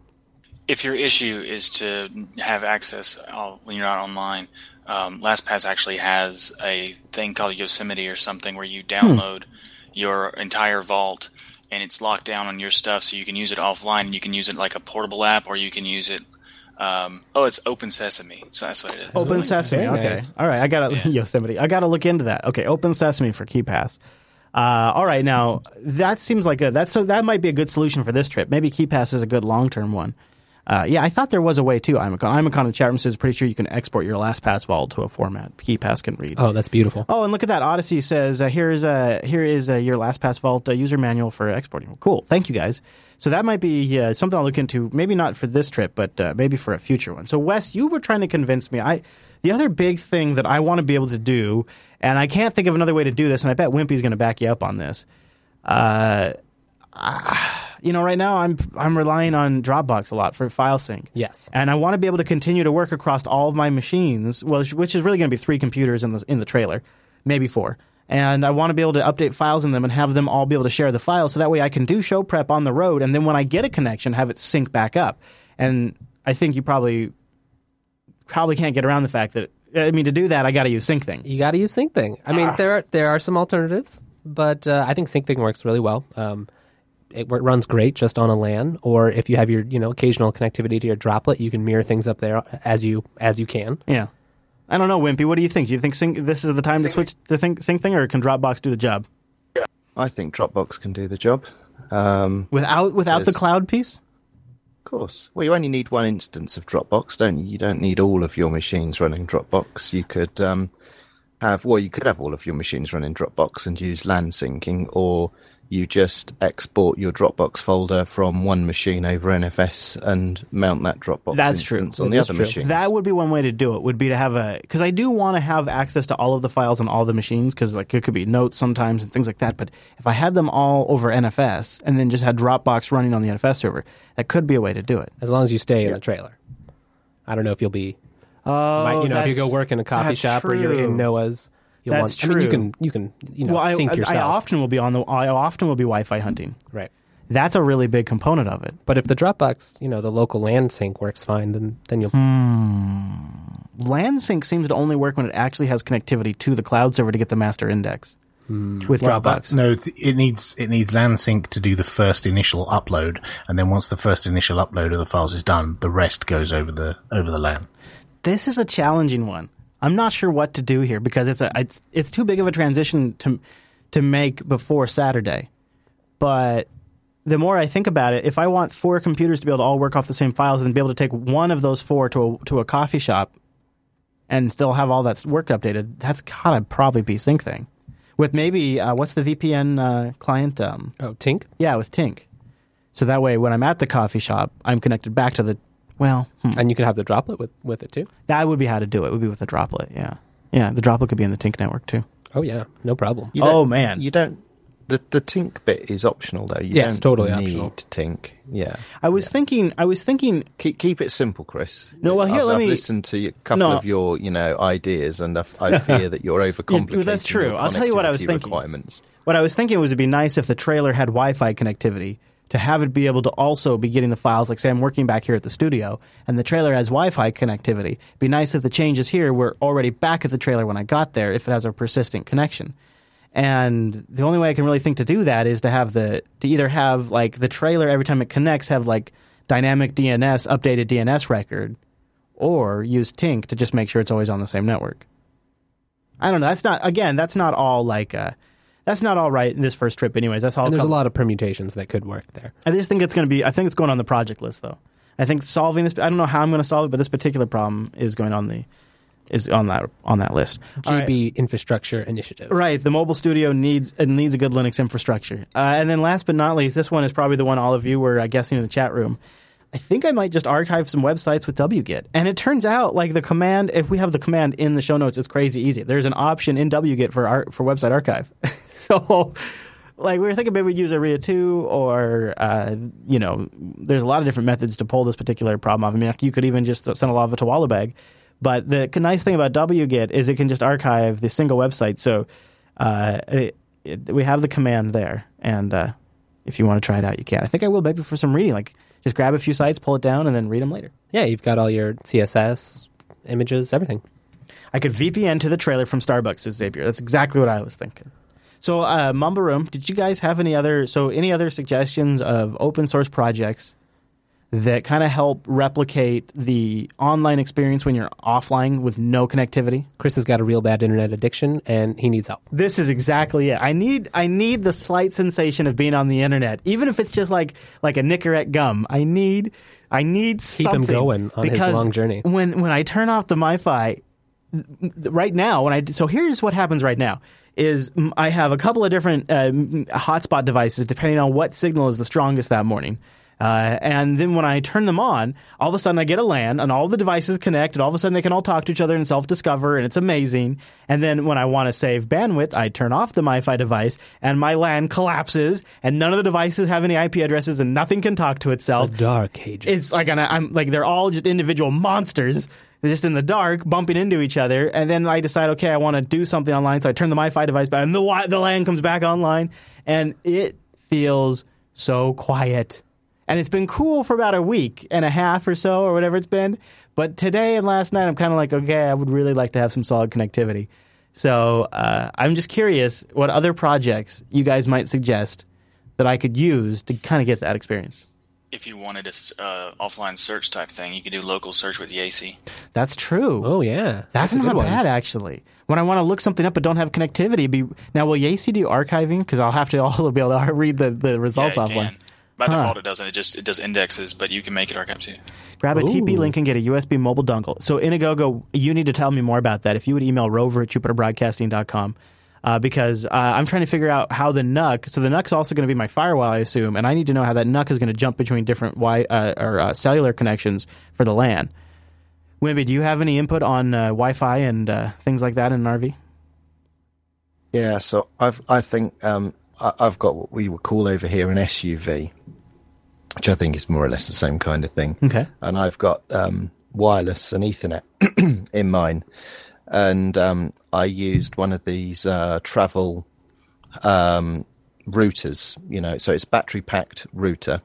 Speaker 4: if your issue is to have access uh, when you're not online, um, LastPass actually has a thing called Yosemite or something where you download your entire vault and it's locked down on your stuff, so you can use it offline. and You can use it like a portable app, or you can use it. Um, oh, it's Open Sesame, so that's what it is.
Speaker 1: Open Sesame.
Speaker 2: Very
Speaker 1: Okay.
Speaker 2: nice.
Speaker 1: All right. I got to Yosemite. I got to look into that. Okay. Open Sesame for KeePass. Uh, all right. Now that seems like a that's so that might be a good solution for this trip. Maybe KeePass is a good long term one. Uh, yeah, I thought there was a way too. Imacon. Imacon in the chat room says pretty sure you can export your LastPass vault to a format KeePass can read.
Speaker 2: Oh, that's beautiful.
Speaker 1: Oh, and look at that. Odyssey says uh, here is uh, here is uh, your LastPass Vault uh, user manual for exporting. Cool. Thank you guys. So that might be uh, something I'll look into. Maybe not for this trip, but uh, maybe for a future one. So Wes, you were trying to convince me. I the other big thing that I want to be able to do, and I can't think of another way to do this, and I bet Wimpy's going to back you up on this. Uh, you know, right now I'm I'm relying on Dropbox a lot for file sync.
Speaker 2: Yes.
Speaker 1: And I want to be able to continue to work across all of my machines, well, which is really going to be three computers in the in the trailer, maybe four. And I want to be able to update files in them and have them all be able to share the files, so that way I can do show prep on the road, and then when I get a connection, have it sync back up. And I think you probably probably can't get around the fact that I mean to do that, I got to use SyncThing.
Speaker 2: You got to use SyncThing. I mean, there are, there are some alternatives, but uh, I think SyncThing works really well. Um, it wor- runs great just on a LAN, or if you have your you know occasional connectivity to your droplet, you can mirror things up there as you as you can.
Speaker 1: Yeah. I don't know, Wimpy. What do you think? Do you think sync, this is the time to switch to think, SyncThing, or can Dropbox do the job
Speaker 3: I think Dropbox can do the job. Um,
Speaker 1: without without the cloud piece?
Speaker 3: of course. Well, you only need one instance of Dropbox, don't you? You don't need all of your machines running Dropbox. You could um, have, well, you could have all of your machines running Dropbox and use LAN syncing, or You just export your Dropbox folder from one machine over NFS and mount that Dropbox
Speaker 1: That's true.
Speaker 3: instance on
Speaker 2: That
Speaker 3: the
Speaker 2: is
Speaker 3: other
Speaker 2: true.
Speaker 3: machine.
Speaker 1: That would be one way to do it. Would be to have a because I do want to have access to all of the files on all the machines because like it could be notes sometimes and things like that. But if I had them all over NFS and then just had Dropbox running on the NFS server, that could be a way to do it.
Speaker 2: as long as you stay in the trailer. I don't know if you'll be. might, oh, you know, if you go work in a coffee
Speaker 1: that's
Speaker 2: shop or you're in Noah's, you'll
Speaker 1: That's
Speaker 2: want. I mean, you can you can you know
Speaker 1: well, I,
Speaker 2: sync
Speaker 1: I-
Speaker 2: yourself.
Speaker 1: I often will be on the. I often will be Wi-Fi hunting.
Speaker 2: right.
Speaker 1: That's a really big component of it.
Speaker 2: But if the Dropbox, you know, the local LAN sync works fine, then then you'll.
Speaker 1: Hmm. LAN sync seems to only work when it actually has connectivity to the cloud server to get the master index with
Speaker 9: Well,
Speaker 1: Dropbox.
Speaker 9: that- no, it- it needs it needs LANSync to do the first initial upload, and then once the first initial upload of the files is done, the rest goes over the over the LAN.
Speaker 1: this is a challenging one. I'm not sure what to do here because it's a it's it's too big of a transition to to make before Saturday. But the more I think about it, if I want four computers to be able to all work off the same files and be able to take one of those four to a, to a coffee shop and still have all that work updated, that's gotta probably be Syncthing. With maybe uh, what's the VPN uh, client? Um,
Speaker 2: Oh, Tinc.
Speaker 1: yeah, with Tinc. So that way, when I'm at the coffee shop, I'm connected back to the. Well, hmm.
Speaker 2: And you could have the droplet with, with it too.
Speaker 1: That would be how to do it. Would be with the droplet. Yeah, yeah. The droplet could be in the Tinc network too.
Speaker 2: Oh yeah, no problem.
Speaker 3: You
Speaker 1: Oh, man.
Speaker 3: you don't. The the Tinc bit is optional though. You
Speaker 2: Yes,
Speaker 3: don't
Speaker 2: totally
Speaker 3: need
Speaker 2: optional.
Speaker 3: Tinc. Yeah,
Speaker 1: I was thinking. I was thinking.
Speaker 3: keep keep it simple, Chris.
Speaker 1: No, well, here,
Speaker 3: I've,
Speaker 1: let
Speaker 3: I've
Speaker 1: me-
Speaker 3: listened to a couple
Speaker 1: No.
Speaker 3: of your you know ideas, and I, I fear that you're overcomplicating.
Speaker 1: that's true. I'll tell you what I was thinking.
Speaker 3: Requirements.
Speaker 1: What I was thinking was it'd be nice if the trailer had Wi-Fi connectivity to have it be able to also be getting the files. Like say I'm working back here at the studio, and the trailer has Wi-Fi connectivity. It'd be nice if the changes here were already back at the trailer when I got there. If it has a persistent connection. And the only way I can really think to do that is to have the to either have like the trailer every time it connects have like dynamic DNS updated DNS record, or use Tinc to just make sure it's always on the same network. I don't know. That's not again. That's not all like. Uh, that's not all right in this first trip, anyways. That's all.
Speaker 2: And there's a lot of permutations that could work there.
Speaker 1: I just think it's going to be. I think it's going on the project list, though. I think solving this. I don't know how I'm going to solve it, but this particular problem is going on the is on that on that list. All right.
Speaker 2: GB Infrastructure Initiative.
Speaker 1: Right, the mobile studio needs it needs a good Linux infrastructure. Uh, and then last but not least, this one is probably the one all of you were uh, guessing in the chat room. I think I might just archive some websites with wget. And it turns out like the command if we have the command in the show notes it's crazy easy. There's an option in wget for ar- for website archive. so like we were thinking maybe we'd use Aria 2 or uh, you know there's a lot of different methods to pull this particular problem off. I mean you could even just send a lava to Wallabag. But the nice thing about wget is it can just archive the single website. So uh, it, it, we have the command there, and uh, if you want to try it out, you can. I think I will maybe for some reading, like just grab a few sites, pull it down, and then read them later.
Speaker 2: Yeah, you've got all your CSS images, everything.
Speaker 1: I could VPN to the trailer from Starbucks, says Xavier. That's exactly what I was thinking. So, uh, Mumble Room, did you guys have any other? So, any other suggestions of open source projects that kind of help replicate the online experience when you're offline with no connectivity?
Speaker 2: Chris has got a real bad internet addiction, and he needs help.
Speaker 1: This is exactly it. I need I need the slight sensation of being on the internet, even if it's just like like a Nicorette gum. I need I need
Speaker 2: Keep him going on his long journey.
Speaker 1: When when I turn off the MiFi, right now when I so here's what happens right now is I have a couple of different uh, hotspot devices depending on what signal is the strongest that morning. Uh, and then when I turn them on, all of a sudden I get a LAN and all the devices connect and all of a sudden they can all talk to each other and self-discover and it's amazing. And then when I want to save bandwidth, I turn off the MiFi device and my LAN collapses and none of the devices have any IP addresses and nothing can talk to itself.
Speaker 2: Dark Ages.
Speaker 1: It's like an, I'm like they're all just individual monsters. Just in the dark, bumping into each other, and then I decide, okay, I want to do something online, so I turn the MiFi device back, and the the LAN comes back online, and it feels so quiet. And it's been cool for about a week and a half or so, or whatever it's been. But today and last night, I'm kind of like, okay, I would really like to have some solid connectivity. So uh, I'm just curious what other projects you guys might suggest that I could use to kind of get that experience.
Speaker 4: If you wanted a s- uh, offline search type thing, you could do local search with Yacy.
Speaker 1: That's true.
Speaker 2: oh yeah,
Speaker 1: That's,
Speaker 2: a good
Speaker 1: not bad, actually. When I want to look something up but don't have connectivity, be now will Yacy do archiving? Because I'll have to also be able to read the, the results
Speaker 4: yeah, it
Speaker 1: offline.
Speaker 4: can. By
Speaker 1: Huh.
Speaker 4: default, it doesn't. It just it does indexes, but you can make it archive too.
Speaker 1: Grab a TP link and get a USB mobile dongle. So Inagogo, you need to tell me more about that. If you would email rover at jupiterbroadcasting.com. Uh, because uh, I'm trying to figure out how the NUC. So the NUC's also going to be my firewall, I assume, and I need to know how that NUC is going to jump between different wi- uh, or uh, cellular connections for the LAN. Wimpy, do you have any input on uh, Wi-Fi and uh, things like that in an RV?
Speaker 3: Yeah, so I've I think um, I, I've got what we would call over here an SUV, which I think is more or less the same kind of thing.
Speaker 1: Okay.
Speaker 3: And I've got um, wireless and Ethernet in mine, and um, I used one of these uh, travel um, routers. You know, so it's battery packed router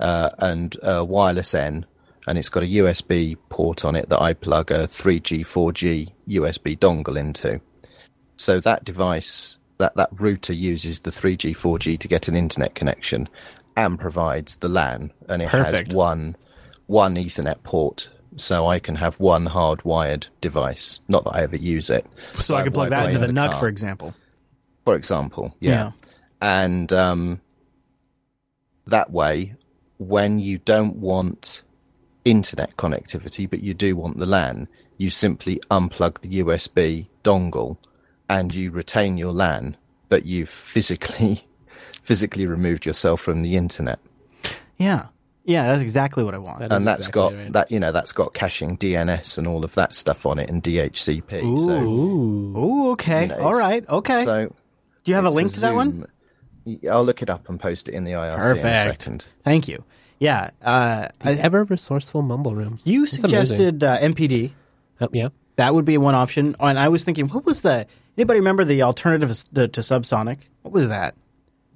Speaker 3: uh, and uh, wireless N, and it's got a USB port on it that I plug a 3G, 4G USB dongle into. So that device, that, that router uses the 3G, 4G to get an internet connection and provides the LAN, and it
Speaker 1: Perfect.
Speaker 3: has one one Ethernet port, so I can have one hardwired device. Not that I ever use it.
Speaker 1: So I can plug that into the NUC,
Speaker 3: car
Speaker 1: for example.
Speaker 3: for example. Yeah.
Speaker 1: Yeah.
Speaker 3: And um, that way, when you don't want internet connectivity, but you do want the LAN, you simply unplug the USB dongle and you retain your LAN, but you've physically physically removed yourself from the internet.
Speaker 1: Yeah, yeah, that's exactly what I want.
Speaker 2: That is
Speaker 3: and that's
Speaker 2: exactly
Speaker 3: got
Speaker 2: right.
Speaker 3: that you know that's got caching DNS and all of that stuff on it and DHCP. So
Speaker 1: Ooh, okay,
Speaker 3: you know,
Speaker 1: all
Speaker 3: it's-
Speaker 1: right, okay.
Speaker 3: So
Speaker 1: do you have a
Speaker 3: it's
Speaker 1: link to that one?
Speaker 3: I'll look it up and post it in the IRC in a
Speaker 1: Perfect.
Speaker 3: second.
Speaker 1: Thank you. Yeah, uh, I-
Speaker 2: Ever resourceful mumble room.
Speaker 1: you
Speaker 2: It's amazing.
Speaker 1: suggested uh, MPD.
Speaker 2: Oh, yeah.
Speaker 1: That would be one option. And I was thinking, what was the? Anybody remember the alternative to, to Subsonic? What was that?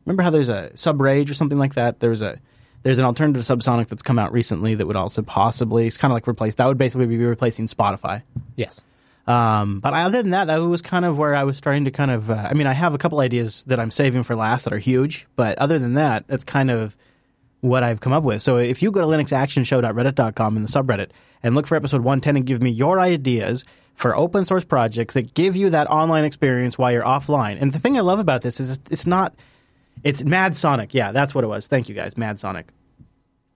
Speaker 1: Remember how there's a Subrage or something like that? There was a there's an alternative Subsonic that's come out recently that would also possibly it's kind of like replace. That would basically be replacing Spotify.
Speaker 2: Yes.
Speaker 1: Um, but other than that, that was kind of where I was starting to kind of. Uh, I mean, I have a couple ideas that I'm saving for last that are huge, but other than that, that's kind of what I've come up with. So if you go to linuxactionshow.reddit.com in the subreddit and look for episode 110 and give me your ideas for open source projects that give you that online experience while you're offline. And the thing I love about this is it's not. It's Madsonic. Yeah, that's what it was. Thank you guys, Madsonic.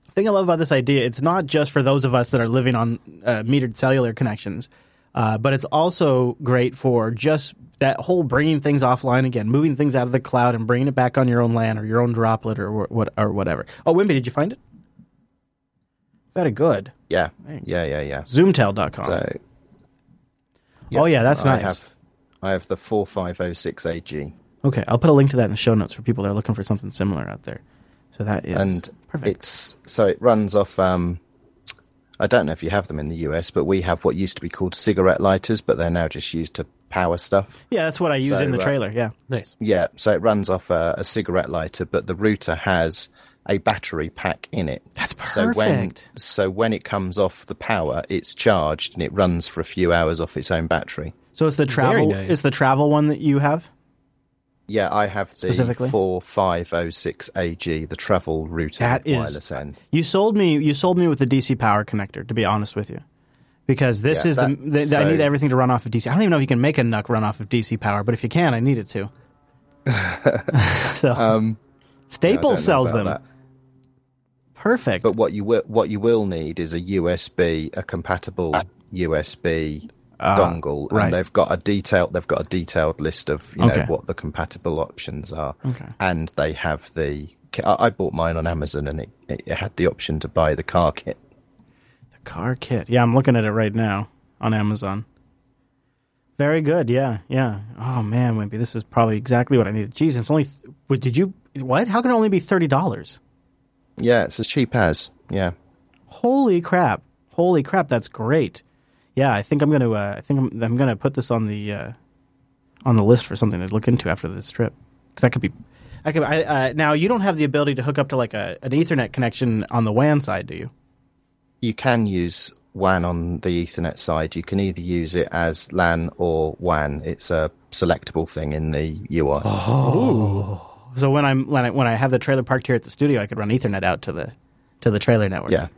Speaker 1: The thing I love about this idea, it's not just for those of us that are living on uh, metered cellular connections, uh, but it's also great for just that whole bringing things offline again, moving things out of the cloud and bringing it back on your own land or your own droplet or what or whatever. Oh, Wimpy, did you find it? Very good.
Speaker 3: Yeah. Yeah, yeah, yeah.
Speaker 1: Zoomtel.com.
Speaker 3: So, yeah,
Speaker 1: oh, yeah, that's
Speaker 3: I
Speaker 1: nice.
Speaker 3: Have, I have the four five zero six ag.
Speaker 1: Okay, I'll put a link to that in the show notes for people that are looking for something similar out there. So that is
Speaker 3: and
Speaker 1: perfect.
Speaker 3: it's so it runs off. Um, I don't know if you have them in the US, but we have what used to be called cigarette lighters, but they're now just used to power stuff.
Speaker 1: yeah, that's what I use
Speaker 3: so,
Speaker 1: in the
Speaker 3: uh,
Speaker 1: trailer. Yeah.
Speaker 2: Nice.
Speaker 3: Yeah, so it runs off a, a cigarette lighter, but the router has a battery pack in it.
Speaker 1: That's
Speaker 3: So when
Speaker 1: perfect.
Speaker 3: so when it comes off the power, it's charged and it runs for a few hours off its own battery.
Speaker 1: So it's the travel.
Speaker 2: nice.
Speaker 1: It's the travel one that you have.
Speaker 3: Yeah, I have the
Speaker 1: Specifically?
Speaker 3: four five oh six AG, the travel router
Speaker 1: That is-
Speaker 3: wireless N.
Speaker 1: You sold me. You sold me with the DC power connector. To be honest with you, because this
Speaker 3: Yeah,
Speaker 1: is
Speaker 3: that-
Speaker 1: the, the I
Speaker 3: so-
Speaker 1: need everything to run off of DC. I don't even know if you can make a NUC run off of DC power, but if you can, I need it to. so
Speaker 3: Um,
Speaker 1: Staples
Speaker 3: don't
Speaker 1: sells them.
Speaker 3: that.
Speaker 1: Perfect.
Speaker 3: But what you will what you will need is a USB, a compatible USB Ah, dongle,
Speaker 1: right.
Speaker 3: and they've got a detailed they've got a detailed list of you
Speaker 1: Okay.
Speaker 3: know what the compatible options are,
Speaker 1: Okay.
Speaker 3: and they have the. I I bought mine on Amazon, and it, it had the option to buy the car kit.
Speaker 1: the car kit. Yeah, I'm looking at it right now on Amazon. Very good. Yeah, yeah. Oh man, Wimpy, this is probably exactly what I needed. Jeez, it's only. th- did you? What? How can it only be thirty dollars?
Speaker 3: Yeah, it's as cheap as yeah.
Speaker 1: Holy crap! Holy crap! That's great. Yeah, I think I'm gonna. Uh, I think I'm, I'm gonna put this on the uh, on the list for something to look into after this trip because that could be. I could. I, uh, now you don't have the ability to hook up to like a an Ethernet connection on the WAN side, do you?
Speaker 3: You can use WAN on the Ethernet side. You can either use it as LAN or WAN. It's a selectable thing in the UI.
Speaker 1: Oh, So when I'm when I when I have the trailer parked here at the studio, I could run Ethernet out to the to the trailer network.
Speaker 3: Yeah.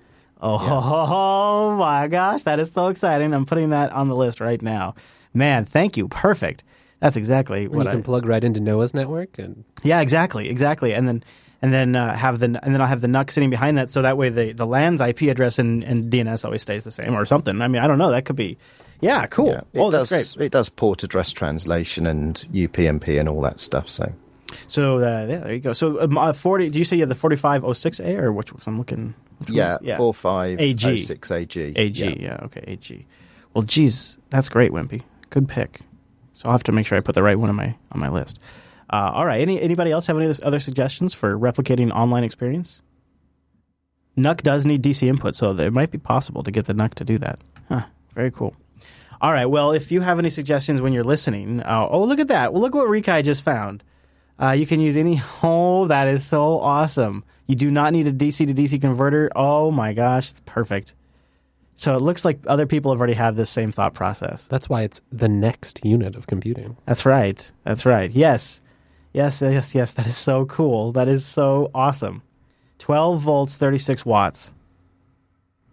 Speaker 1: Oh, my gosh, that is so exciting! I'm putting that on the list right now. Man, thank you. Perfect. That's exactly
Speaker 2: And
Speaker 1: what
Speaker 2: you
Speaker 1: I
Speaker 2: can plug right into Noah's network, and
Speaker 1: Yeah, exactly, exactly. And then and then uh, have the and then I'll have the NUC sitting behind that, so that way the the LAN's IP address and, and DNS always stays the same or something. I mean, I don't know. That could be. Yeah, cool.
Speaker 3: Yeah, it
Speaker 1: oh, that's
Speaker 3: does,
Speaker 1: great.
Speaker 3: It does port address translation and UPnP and all that stuff. So
Speaker 1: So uh, yeah, there you go. So um, uh, forty. Do you say you have the forty five oh six A or which? I'm looking.
Speaker 3: Yeah,
Speaker 1: one?
Speaker 3: four five
Speaker 1: AG.
Speaker 3: oh six AG.
Speaker 1: AG.
Speaker 3: Yeah.
Speaker 1: Yeah. Okay. AG. Well, geez, that's great, Wimpy. Good pick. So I'll have to make sure I put the right one on my on my list. Uh, all right. Any anybody else have any other suggestions for replicating online experience? NUC does need DC input, so it might be possible to get the NUC to do that. Huh. Very cool. All right. Well, if you have any suggestions when you're listening, uh, oh look at that! Well, look what Rikai just found. Uh, you can use any. Oh, that is so awesome! You do not need a DC to DC converter. Oh my gosh, it's perfect. So it looks like other people have already had this same thought process.
Speaker 2: that's why it's the next unit of computing.
Speaker 1: That's right. That's right. Yes. Yes, yes, yes. That is so cool. That is so awesome. 12 volts, 36 watts.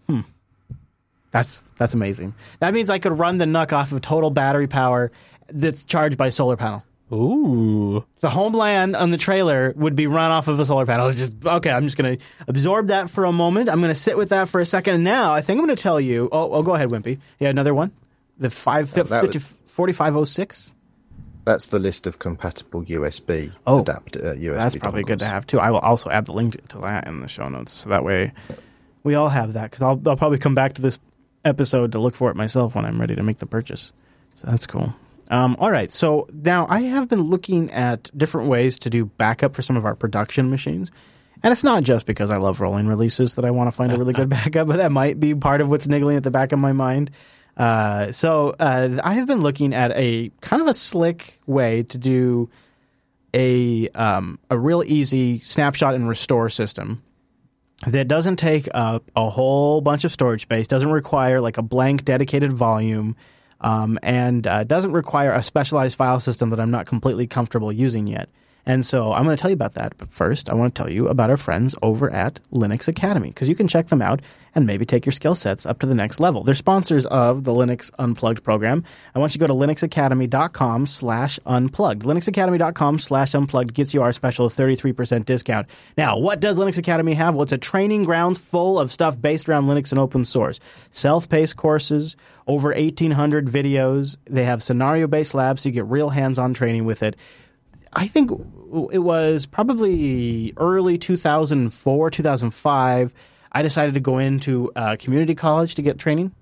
Speaker 1: Hmm. That's that's amazing. That means I could run the NUC off of total battery power that's charged by solar panel.
Speaker 2: Ooh,
Speaker 1: The homeland on the trailer would be run off of a solar panel. It's just okay. I'm just going to absorb that for a moment. I'm going to sit with that for a second. And now I think I'm going to tell you. Oh, oh, go ahead, Wimpy. Yeah, another one. The five
Speaker 3: that
Speaker 1: 50,
Speaker 3: would-
Speaker 1: 4506.
Speaker 3: That's the list of compatible USB
Speaker 1: Oh,
Speaker 3: adapter. Uh, USB
Speaker 1: That's probably good to have too. I will also add the link to that in the show notes, so that way we all have that. Because I'll, I'll probably come back to this episode to look for it myself when I'm ready to make the purchase. So that's cool. Um, all right, so now I have been looking at different ways to do backup for some of our production machines. And it's not just because I love rolling releases that I want to find a really good backup, but that might be part of what's niggling at the back of my mind. Uh, so uh, I have been looking at a kind of a slick way to do a um, a real easy snapshot and restore system that doesn't take up a whole bunch of storage space, doesn't require like a blank dedicated volume, um, and uh, doesn't require a specialized file system that I'm not completely comfortable using yet. And so I'm going to tell you about that. But first, I want to tell you about our friends over at Linux Academy because you can check them out and maybe take your skill sets up to the next level. They're sponsors of the Linux Unplugged program. I want you to go to linuxacademy.com slash unplugged. linuxacademy.com slash unplugged gets you our special 33% discount. Now, what does Linux Academy have? Well, it's a training grounds full of stuff based around Linux and open source. Self-paced courses, over 1,800 videos. They have scenario-based labs so you get real hands-on training with it. I think it was probably early 2004, 2005. I decided to go into uh, community college to get training.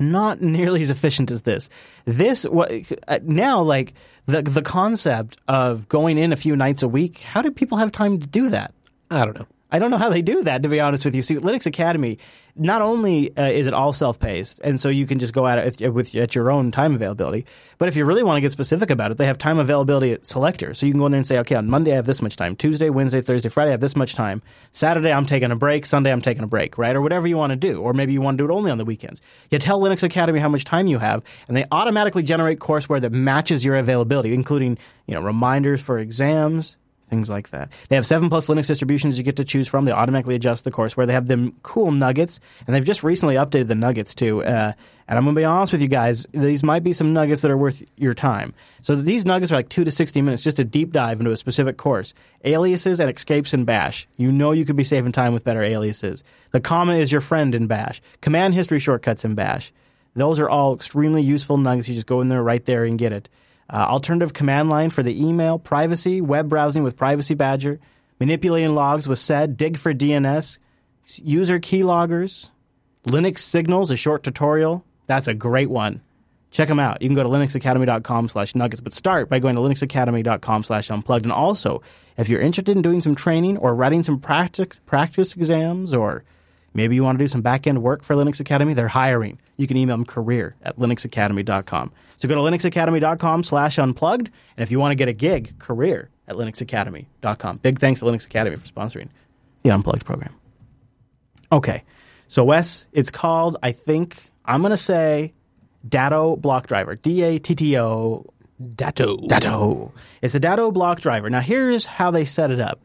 Speaker 1: Not nearly as efficient as this. This what uh, now like the the concept of going in a few nights a week. How do people have time to do that?
Speaker 2: I don't know.
Speaker 1: I don't know how they do that, to be honest with you. See, Linux Academy, not only uh, is it all self-paced, and so you can just go at it with at your own time availability, but if you really want to get specific about it, they have time availability at selector. So you can go in there and say, okay, on Monday I have this much time, Tuesday, Wednesday, Thursday, Friday I have this much time, Saturday I'm taking a break, Sunday I'm taking a break, right? Or whatever you want to do. Or maybe you want to do it only on the weekends. You tell Linux Academy how much time you have, and they automatically generate courseware that matches your availability, including you know reminders for exams, things like that. They have seven plus Linux distributions you get to choose from. They automatically adjust the courseware. They have them cool nuggets, and they've just recently updated the nuggets too. Uh, and I'm going to be honest with you guys, these might be some nuggets that are worth your time. So these nuggets are like two to sixty minutes, just a deep dive into a specific course. Aliases and escapes in Bash. You know you could be saving time with better aliases. The comma is your friend in Bash. Command history shortcuts in Bash. Those are all extremely useful nuggets. You just go in there right there and get it. Uh, alternative command line for the email, privacy, web browsing with Privacy Badger, manipulating logs with SED, dig for DNS, user keyloggers, Linux signals, a short tutorial. That's a great one. Check them out. You can go to linuxacademy.com slash nuggets, but start by going to linuxacademy.com slash unplugged. And also, if you're interested in doing some training or writing some practice, practice exams or maybe you want to do some back-end work for Linux Academy, they're hiring. You can email them career at linuxacademy.com. So go to linuxacademy.com slash unplugged. And if you want to get a gig, career at linuxacademy.com. Big thanks to Linux Academy for sponsoring the Unplugged program. Okay. So, Wes, it's called, I think, I'm going to say Datto Block Driver. D A T T O.
Speaker 2: Datto.
Speaker 1: Datto. It's a Datto block driver. Now, here's how they set it up.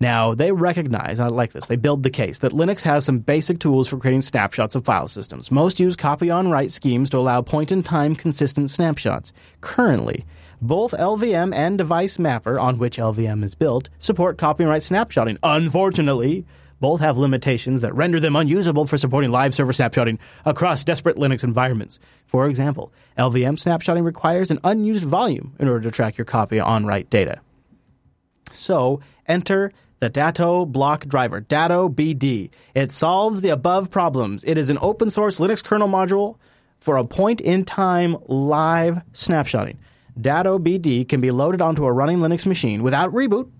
Speaker 1: Now, they recognize, I like this, they build the case that Linux has some basic tools for creating snapshots of file systems. Most use copy on write schemes to allow point in time consistent snapshots. Currently, both LVM and Device Mapper, on which LVM is built, support copy and write snapshotting. Unfortunately, both have limitations that render them unusable for supporting live server snapshotting across desperate Linux environments. For example, LVM snapshotting requires an unused volume in order to track your copy on write data. So, enter the Datto block driver, Datto BD. It solves the above problems. It is an open source Linux kernel module for a point in time live snapshotting. Datto BD can be loaded onto a running Linux machine without reboot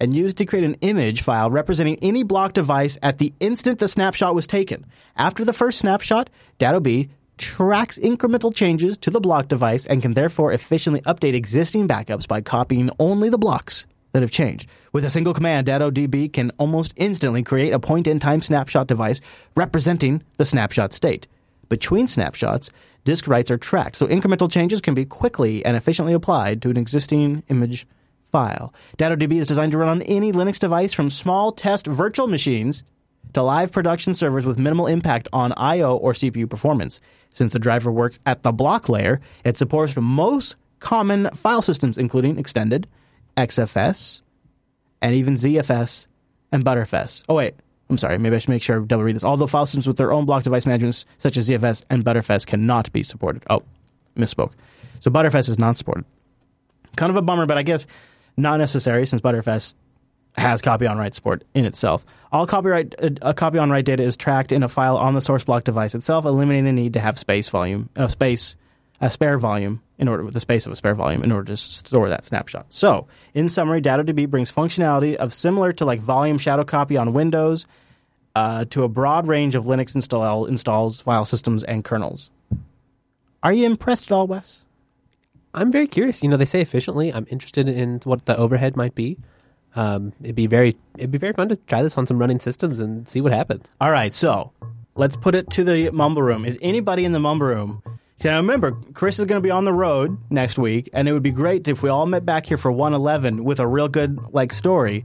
Speaker 1: and used to create an image file representing any block device at the instant the snapshot was taken. After the first snapshot, DattoB tracks incremental changes to the block device and can therefore efficiently update existing backups by copying only the blocks that have changed. With a single command, DattoDB can almost instantly create a point in time snapshot device representing the snapshot state. Between snapshots, disk writes are tracked, so incremental changes can be quickly and efficiently applied to an existing image file. DattoDB is designed to run on any Linux device from small test virtual machines to live production servers with minimal impact on I/O or CPU performance. Since the driver works at the block layer, it supports most common file systems including extended, XFS, and even ZFS and Btrfs. Oh wait, I'm sorry. Maybe I should make sure I double read this. The file systems with their own block device managements, such as ZFS and Btrfs, cannot be supported. Oh, misspoke. So Btrfs is not supported. Kind of a bummer, but I guess not necessary since Btrfs has copy on write support in itself. All copyright a copy on write data is tracked in a file on the source block device itself, eliminating the need to have space volume, uh, space, a spare volume in order with the space of a spare volume in order to store that snapshot. So, in summary, DattoDB brings functionality of similar to like volume shadow copy on Windows uh, to a broad range of Linux install installs, file systems, and kernels. Are you impressed at all, Wes?
Speaker 2: I'm very curious. You know, they say efficiently. I'm interested in what the overhead might be. Um, it'd be very it'd be very fun to try this on some running systems and see what happens.
Speaker 1: All right, so let's put it to the mumble room. Is anybody in the mumble room? Now remember, Chris is going to be on the road next week, and it would be great if we all met back here for 111 with a real good like story.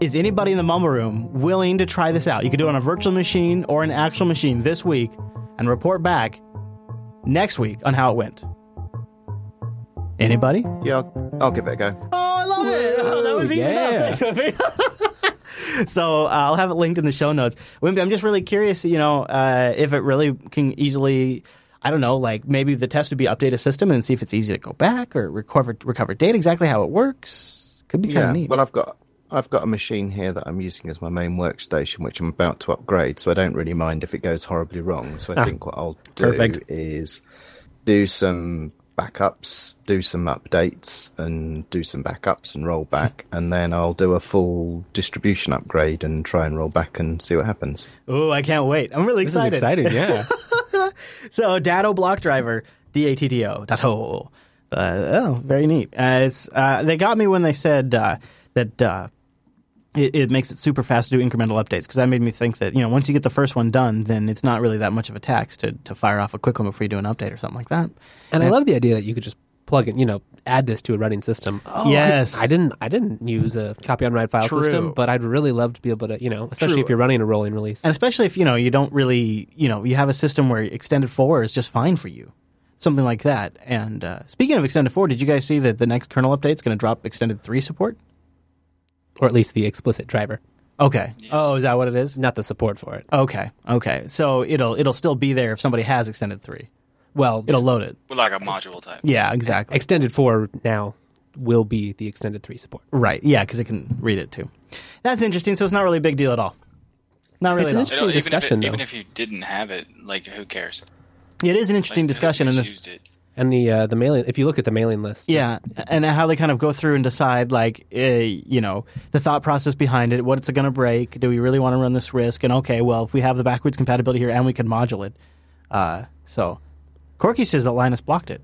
Speaker 1: Is anybody in the mumble room willing to try this out? You could do it on a virtual machine or an actual machine this week, and report back next week on how it went. Anybody?
Speaker 3: Yeah, I'll, I'll give it a go.
Speaker 1: Oh, I love it! Oh, that was easy
Speaker 2: yeah.
Speaker 1: enough. so uh, I'll have it linked in the show notes. Wimpy, I'm just really curious, you know, uh, if it really can easily. I don't know, like maybe the test would be update a system and see if it's easy to go back or recover recover data exactly how it works. Could be kind
Speaker 3: yeah,
Speaker 1: of neat.
Speaker 3: well, I've got I've got a machine here that I'm using as my main workstation, which I'm about to upgrade, so I don't really mind if it goes horribly wrong. So I
Speaker 1: Ah,
Speaker 3: think what I'll do
Speaker 1: perfect.
Speaker 3: is do some backups, do some updates, and do some backups and roll back, and then I'll do a full distribution upgrade and try and roll back and see what happens.
Speaker 1: Oh, I can't wait! I'm really
Speaker 2: This is
Speaker 1: excited.
Speaker 2: exciting. Yeah.
Speaker 1: So Datto block driver, D A T T O, Datto. Uh, oh, very neat. Uh, it's uh, they got me when they said uh, that uh, it, it makes it super fast to do incremental updates because that made me think that you know once you get the first one done, then it's not really that much of a tax to to fire off a quick one before you do an update or something like that.
Speaker 2: And I love the idea that you could just plug in, you know, add this to a running system. Oh,
Speaker 1: Yes.
Speaker 2: I, didn't. I didn't use a copy on write file
Speaker 1: True.
Speaker 2: system, but I'd really love to be able to, you know, especially
Speaker 1: True.
Speaker 2: if you're running a rolling release.
Speaker 1: And especially if you know you don't really you know you have a system where extended four is just fine for you, something like that. And uh, speaking of extended four, did you guys see that the next kernel update is going to drop extended three support?
Speaker 2: or at least the explicit driver,
Speaker 1: Okay. Oh, is that what it is?
Speaker 2: not the support for it.
Speaker 1: Okay. Okay. So it'll it'll still be there if somebody has extended three.
Speaker 2: Well,
Speaker 1: It'll load it.
Speaker 4: Like a module type.
Speaker 1: Yeah. Exactly.
Speaker 2: extended four now will be the extended three support.
Speaker 1: right. Yeah, because it can read it too. That's interesting. So it's not really a big deal at all. Not really.
Speaker 2: It's an interesting
Speaker 4: It'll- even, if
Speaker 2: discussion,
Speaker 4: it, even
Speaker 2: though.
Speaker 4: if you didn't have it, like who cares?
Speaker 1: It is an interesting
Speaker 4: Like,
Speaker 1: discussion, and this
Speaker 4: it.
Speaker 2: And the uh, the mailing, if you look at the mailing list,
Speaker 1: Yeah, and how they kind of go through and decide, like, uh, you know, the thought process behind it. What's it going to break? Do we really want to run this risk? And okay, well, if we have the backwards compatibility here and we can module it, uh, so Corky says that Linus blocked it.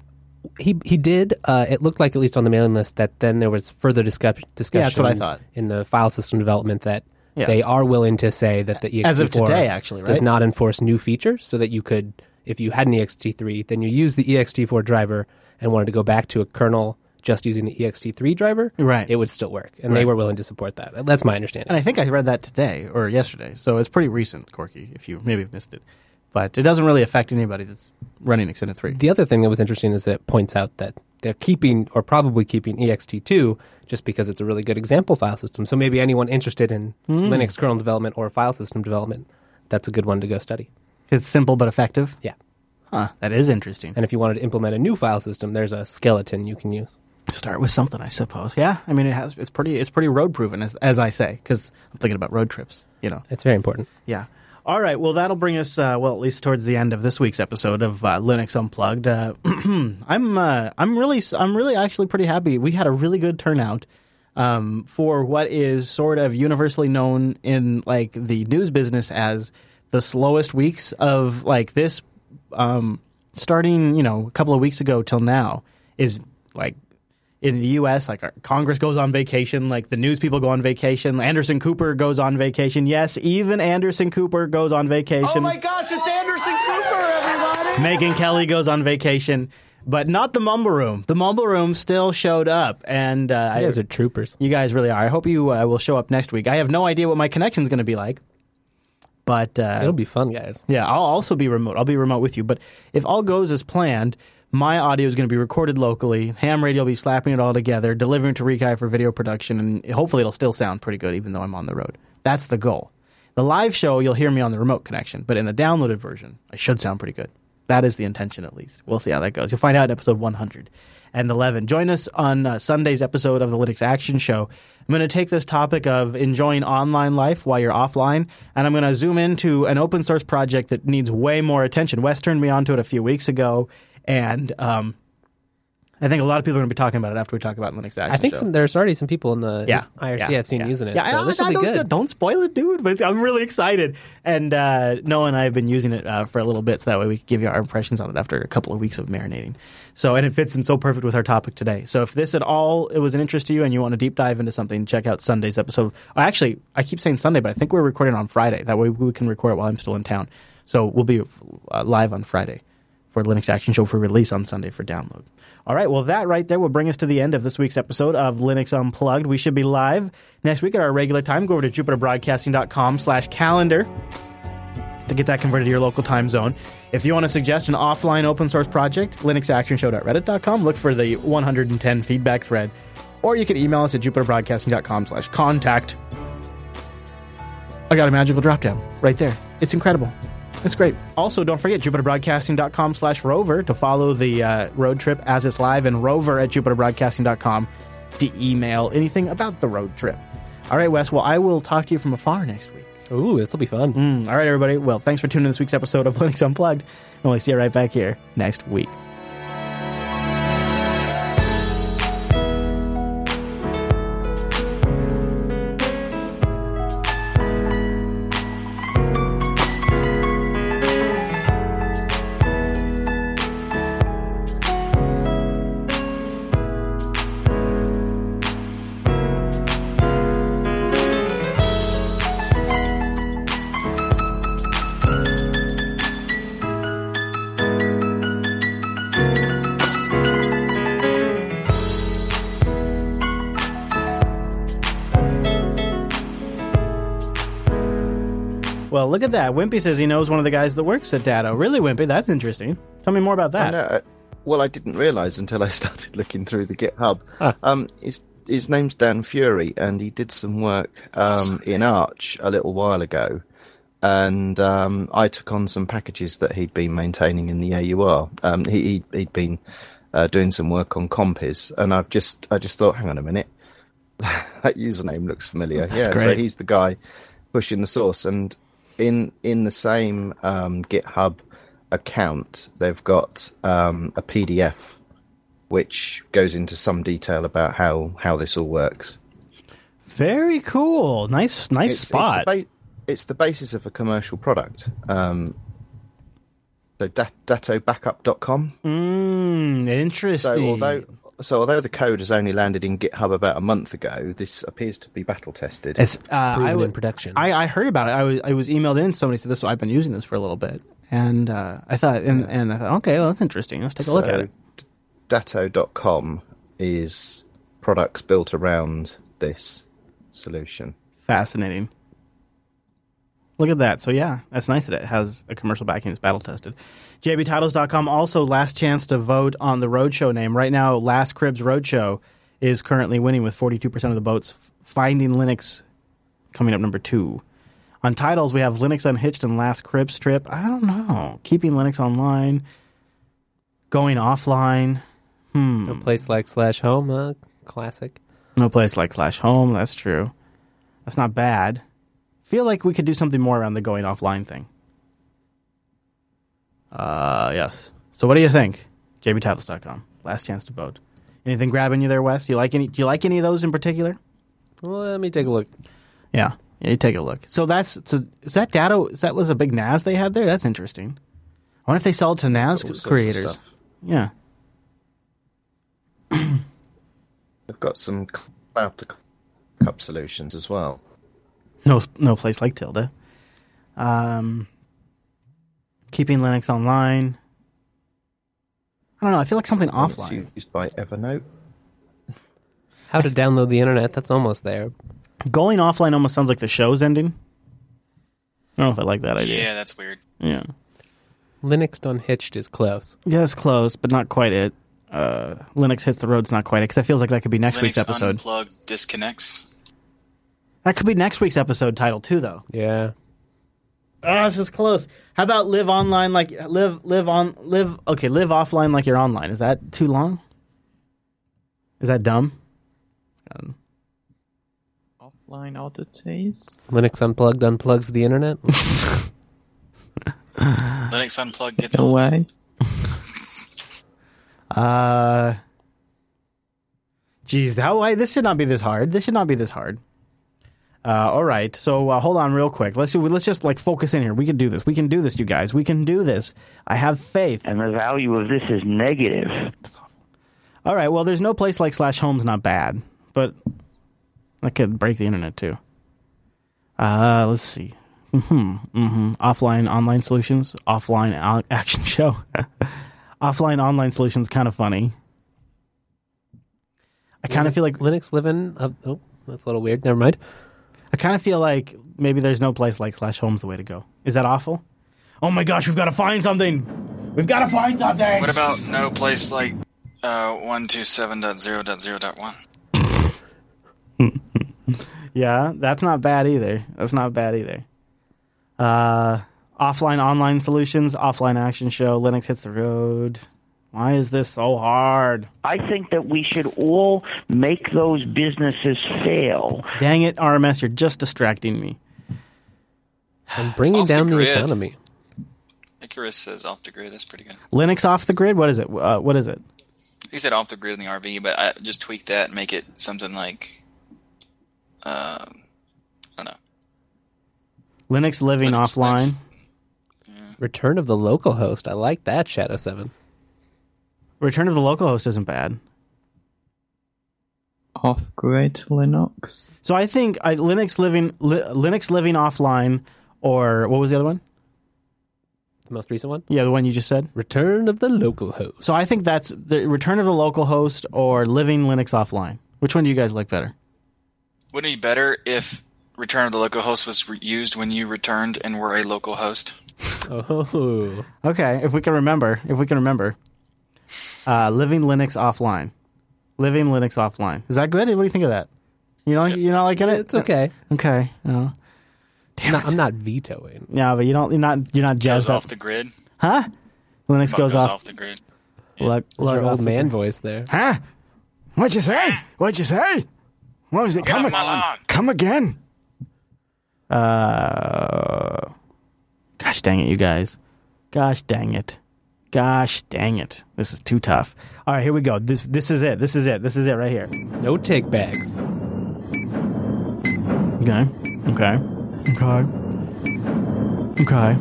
Speaker 2: he he did. Uh, it looked like at least on the mailing list that then there was further discuss- discussion.
Speaker 1: that's what I thought.
Speaker 2: in the file system development that
Speaker 1: Yeah.
Speaker 2: they are willing to say that the ext4
Speaker 1: As of today, actually,
Speaker 2: does not enforce new features, so that you could, if you had an ext3, then you use the ext4 driver and wanted to go back to a kernel just using the ext3 driver,
Speaker 1: Right.
Speaker 2: it would still work, and they were willing to support that. That's my understanding.
Speaker 1: And I think I read that today or yesterday, so it's pretty recent, Corky. If you maybe have missed it, but it doesn't really affect anybody that's running Extended Three.
Speaker 2: The other thing that was interesting is that it points out that they're keeping or probably keeping ext2 just because it's a really good example file system. So maybe anyone interested in
Speaker 1: Hmm.
Speaker 2: Linux kernel development or file system development, that's a good one to go study.
Speaker 1: It's simple but effective.
Speaker 2: Yeah.
Speaker 1: Huh, that is interesting.
Speaker 2: And if you wanted to implement a new file system, there's a skeleton you can use.
Speaker 1: Start with something, I suppose. Yeah, I mean, it has. It's pretty. It's pretty road proven, as as I say, because I'm thinking about road trips. You know.
Speaker 2: It's very important.
Speaker 1: Yeah. All right. Well, that'll bring us, uh, well, at least towards the end of this week's episode of uh, Linux Unplugged. Uh, I'm, uh, I'm really, I'm really actually pretty happy. We had a really good turnout um, for what is sort of universally known in like the news business as the slowest weeks of like this, um, starting, you know, a couple of weeks ago till now is like in the U.S., like Congress goes on vacation, like the news people go on vacation. Anderson Cooper goes on vacation. Yes, even Anderson Cooper goes on vacation.
Speaker 10: Oh my gosh, it's Anderson Cooper, everybody!
Speaker 1: Megyn Kelly goes on vacation, but not the Mumble Room. The Mumble Room still showed up, and uh,
Speaker 2: You guys
Speaker 1: I,
Speaker 2: are troopers.
Speaker 1: you guys really are. I hope you uh, will show up next week. I have no idea what my connection's going to be like, but uh,
Speaker 2: It'll be fun, guys.
Speaker 1: yeah, I'll also be remote. I'll be remote with you. But if all goes as planned, my audio is going to be recorded locally. Ham Radio will be slapping it all together, delivering to Rikai for video production, and hopefully it'll still sound pretty good, even though I'm on the road. That's the goal. The live show, you'll hear me on the remote connection, but in the downloaded version, I should sound pretty good. That is the intention, at least. We'll see how that goes. You'll find out in episode 111. Join us on uh, Sunday's episode of the Linux Action Show. I'm going to take this topic of enjoying online life while you're offline, and I'm going to zoom into an open source project that needs way more attention. Wes turned me onto it a few weeks ago, and um, I think a lot of people are going to be talking about it after we talk about Linux Action
Speaker 2: I think
Speaker 1: Show.
Speaker 2: some, there's already some people in the
Speaker 1: Yeah,
Speaker 2: IRC
Speaker 1: yeah,
Speaker 2: I've seen
Speaker 1: yeah.
Speaker 2: using it.
Speaker 1: Yeah,
Speaker 2: so
Speaker 1: I-
Speaker 2: this
Speaker 1: I
Speaker 2: will be
Speaker 1: don't,
Speaker 2: good.
Speaker 1: Don't spoil it, dude. But I'm really excited. And uh, Noah and I have been using it uh, for a little bit, so that way we can give you our impressions on it after a couple of weeks of marinating. So, and it fits in so perfect with our topic today. So, if this at all it was an interest to you and you want to deep dive into something, check out Sunday's episode. Actually, I keep saying Sunday, but I think we're recording on Friday. That way we can record it while I'm still in town. So, we'll be uh, live on Friday for Linux Action Show for release on Sunday for download. All right, well, that right there will bring us to the end of this week's episode of Linux Unplugged. We should be live next week at our regular time. Go over to jupiterbroadcasting.com slash calendar to get that converted to your local time zone. If you want to suggest an offline open source project, linuxactionshow.reddit.com. Look for the 110 feedback thread. Or you can email us at jupiterbroadcasting.com slash contact. I got a magical drop down right there. It's incredible. It's great. Also, don't forget jupiterbroadcasting.com slash rover to follow the uh, road trip as it's live and rover at jupiterbroadcasting.com to email anything about the road trip. All right, Wes. Well, I will talk to you from afar next week.
Speaker 2: Ooh, this will be fun.
Speaker 1: Mm, all right, everybody. Well, thanks for tuning in this week's episode of Linux Unplugged. And we'll see you right back here next week. Look at that. Wimpy says he knows one of the guys that works at Datto. Really, Wimpy? That's interesting. Tell me more about
Speaker 3: I
Speaker 1: that.
Speaker 3: know, uh, well, I didn't realise until I started looking through the GitHub.
Speaker 1: Ah.
Speaker 3: Um, his his name's Dan Fury, and he did some work um, in Arch a little while ago. And um, I took on some packages that he'd been maintaining in the AUR. Um, he, he'd, he'd been uh, doing some work on Compiz, and I've just I just thought, hang on a minute, that username looks familiar.
Speaker 1: That's
Speaker 3: yeah, so he's the guy pushing the source, and in in the same um, GitHub account, they've got um, a PDF which goes into some detail about how how this all works.
Speaker 1: Very cool. Nice, nice
Speaker 3: It's,
Speaker 1: spot.
Speaker 3: It's the, ba- it's the basis of a commercial product. Um, so dat- dattobackup.com.
Speaker 1: Mm, interesting.
Speaker 3: So although so although the code has only landed in GitHub about a month ago, this appears to be battle tested.
Speaker 1: It's uh, I
Speaker 2: Proven
Speaker 1: w-
Speaker 2: in production.
Speaker 1: I, I heard about it. I was I was emailed in. Somebody said this. I've been using this for a little bit, and uh, I thought and, and I thought, okay, well that's interesting. Let's take a look at it.
Speaker 3: datto.com is products built around this solution.
Speaker 1: Fascinating. Look at that. So yeah, that's nice that it has a commercial backing that's battle tested. JBTitles.com also last chance to vote on the roadshow name. Right now, Last Cribs Roadshow is currently winning with 42% of the votes. Finding Linux coming up number two. On titles, we have Linux Unhitched and Last Cribs Trip. I don't know. Keeping Linux online, going offline. Hmm.
Speaker 2: A place like slash home, uh, classic.
Speaker 1: No place like slash home. That's true. That's not bad. Feel like we could do something more around the going offline thing. Uh, yes. So what do you think? JBTitles.com. Last chance to vote. Anything grabbing you there, Wes? You like any? Do you like any of those in particular?
Speaker 2: Well, let me take a look.
Speaker 1: Yeah, yeah. You take a look. So that's so is that data? Is that was a big NAS they had there? That's interesting. I wonder if they sell it to NAS
Speaker 3: All
Speaker 1: creators. Yeah.
Speaker 3: They've got some cloud to cup solutions as well.
Speaker 1: No, no place like Tilda. Um, keeping Linux online. I don't know. I feel like something
Speaker 3: It's
Speaker 1: offline.
Speaker 3: used by Evernote.
Speaker 2: How to download the internet? That's almost there.
Speaker 1: Going offline almost sounds like the show's ending. I don't know if I like that idea.
Speaker 4: Yeah, that's weird.
Speaker 1: Yeah.
Speaker 2: Linux Unhitched is close.
Speaker 1: Yeah, it's close, but not quite it. Uh, Linux hits the road's not quite it because that feels like that could be next
Speaker 4: Linux
Speaker 1: week's episode.
Speaker 4: Unplugged disconnects.
Speaker 1: That could be next week's episode title too, though.
Speaker 2: Yeah.
Speaker 1: Oh, this is close. How about live online like live live on live okay live offline like you're online? Is that too long? Is that dumb? Um,
Speaker 11: Offline oddities.
Speaker 2: Linux Unplugged unplugs the internet.
Speaker 4: Linux Unplugged gets
Speaker 11: No
Speaker 4: off.
Speaker 1: Uh, geez, how why this should not be this hard. This should not be this hard. Uh, all right, so uh, hold on real quick. Let's let's just like focus in here. We can do this. We can do this, you guys. We can do this. I have faith.
Speaker 12: And the value of this is negative. That's awful.
Speaker 1: All right. Well, there's no place like slash home's not bad, but that could break the internet too. Uh, let's see. hmm hmm Offline online solutions. Offline a- action show. Offline online solutions kind of funny. I kind of feel like
Speaker 2: Linux living. Uh, oh, that's a little weird. Never mind.
Speaker 1: I kind of feel like maybe there's no place like slash home's the way to go. Is that awful? Oh my gosh, we've got to find something. We've got to find something.
Speaker 4: What about no place like uh, 127.0.0.1?
Speaker 1: Yeah, that's not bad either. That's not bad either. Uh, offline online solutions, offline action show, Linux hits the road. Why is this so hard?
Speaker 12: I think that we should all make those businesses fail.
Speaker 1: Dang it, RMS, you're just distracting me.
Speaker 2: And bringing
Speaker 4: Off the
Speaker 2: down the,
Speaker 4: grid.
Speaker 2: economy.
Speaker 4: Icarus says off the grid. That's pretty good.
Speaker 1: Linux off the grid? What is it? Uh, what is it?
Speaker 4: He said off the grid in the RV, but I just tweak that and make it something like, um, I don't know.
Speaker 1: Linux living
Speaker 4: Linux,
Speaker 1: offline.
Speaker 4: Linux.
Speaker 2: Return of the local host. I like that, Shadow 7.
Speaker 1: Return of the local host isn't bad.
Speaker 11: Off grid Linux.
Speaker 1: So I think I, Linux living li, Linux living offline, or what was the other one?
Speaker 2: The most recent one?
Speaker 1: Yeah, the one you just said.
Speaker 2: Return of the local host.
Speaker 1: So I think that's the return of the local host or living Linux offline. Which one do you guys like better?
Speaker 4: Wouldn't it be better if Return of the Local Host was re- used when you returned and were a local host?
Speaker 2: Oh.
Speaker 1: Okay, if we can remember, if we can remember, uh, living Linux offline, living Linux offline. Is that good? What do you think of that? You know, you not liking it?
Speaker 2: It's okay.
Speaker 1: Okay. No.
Speaker 2: I'm not, I'm not vetoing.
Speaker 1: Yeah, but you don't. You're not. You're not
Speaker 4: Goes
Speaker 1: jazzed up,
Speaker 4: off the grid.
Speaker 1: huh? Linux
Speaker 4: Fuck
Speaker 1: goes, off.
Speaker 4: off the grid.
Speaker 1: Look,
Speaker 2: There's
Speaker 1: look
Speaker 2: your old man
Speaker 1: grid.
Speaker 2: voice there.
Speaker 1: Huh? What'd you say? What'd you say? What was it?
Speaker 4: Get
Speaker 1: Come,
Speaker 4: off my
Speaker 1: ag-
Speaker 4: lawn.
Speaker 1: come again. Uh, gosh dang it, you guys. Gosh dang it. Gosh dang it. This is too tough. All right, here we go. This this is it. This is it. This is it right here.
Speaker 2: No take bags.
Speaker 1: Okay. Okay. Okay. Okay.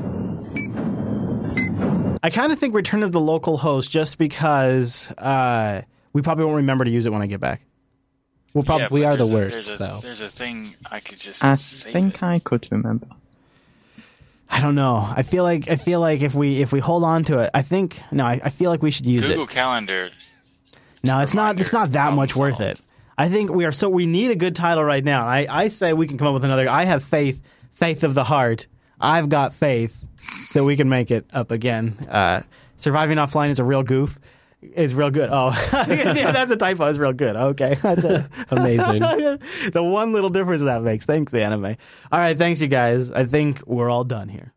Speaker 1: I kind of think Return of the Local Host just because uh, we probably won't remember to use it when I get back. We'll probably
Speaker 4: Yeah,
Speaker 2: we are the
Speaker 4: a-
Speaker 2: worst,
Speaker 4: There's a,
Speaker 2: so.
Speaker 4: there's a thing I could just
Speaker 11: I
Speaker 4: save
Speaker 11: think
Speaker 4: it.
Speaker 11: I could remember.
Speaker 1: I don't know. I feel like I feel like if we if we hold on to it, I think no. I, I feel like we should use
Speaker 4: Google
Speaker 1: it.
Speaker 4: Google Calendar.
Speaker 1: No, it's not. It's not that much worth it. I think we are so we need a good title right now. I, I say we can come up with another. I have faith, faith of the heart. I've got faith that we can make it up again. Uh, surviving offline is a real goof. Is real good. Oh, yeah, that's a typo. It's real good. Okay, that's a,
Speaker 2: Amazing.
Speaker 1: the one little difference that makes. Thanks, the anime. All right, thanks, you guys. I think we're all done here.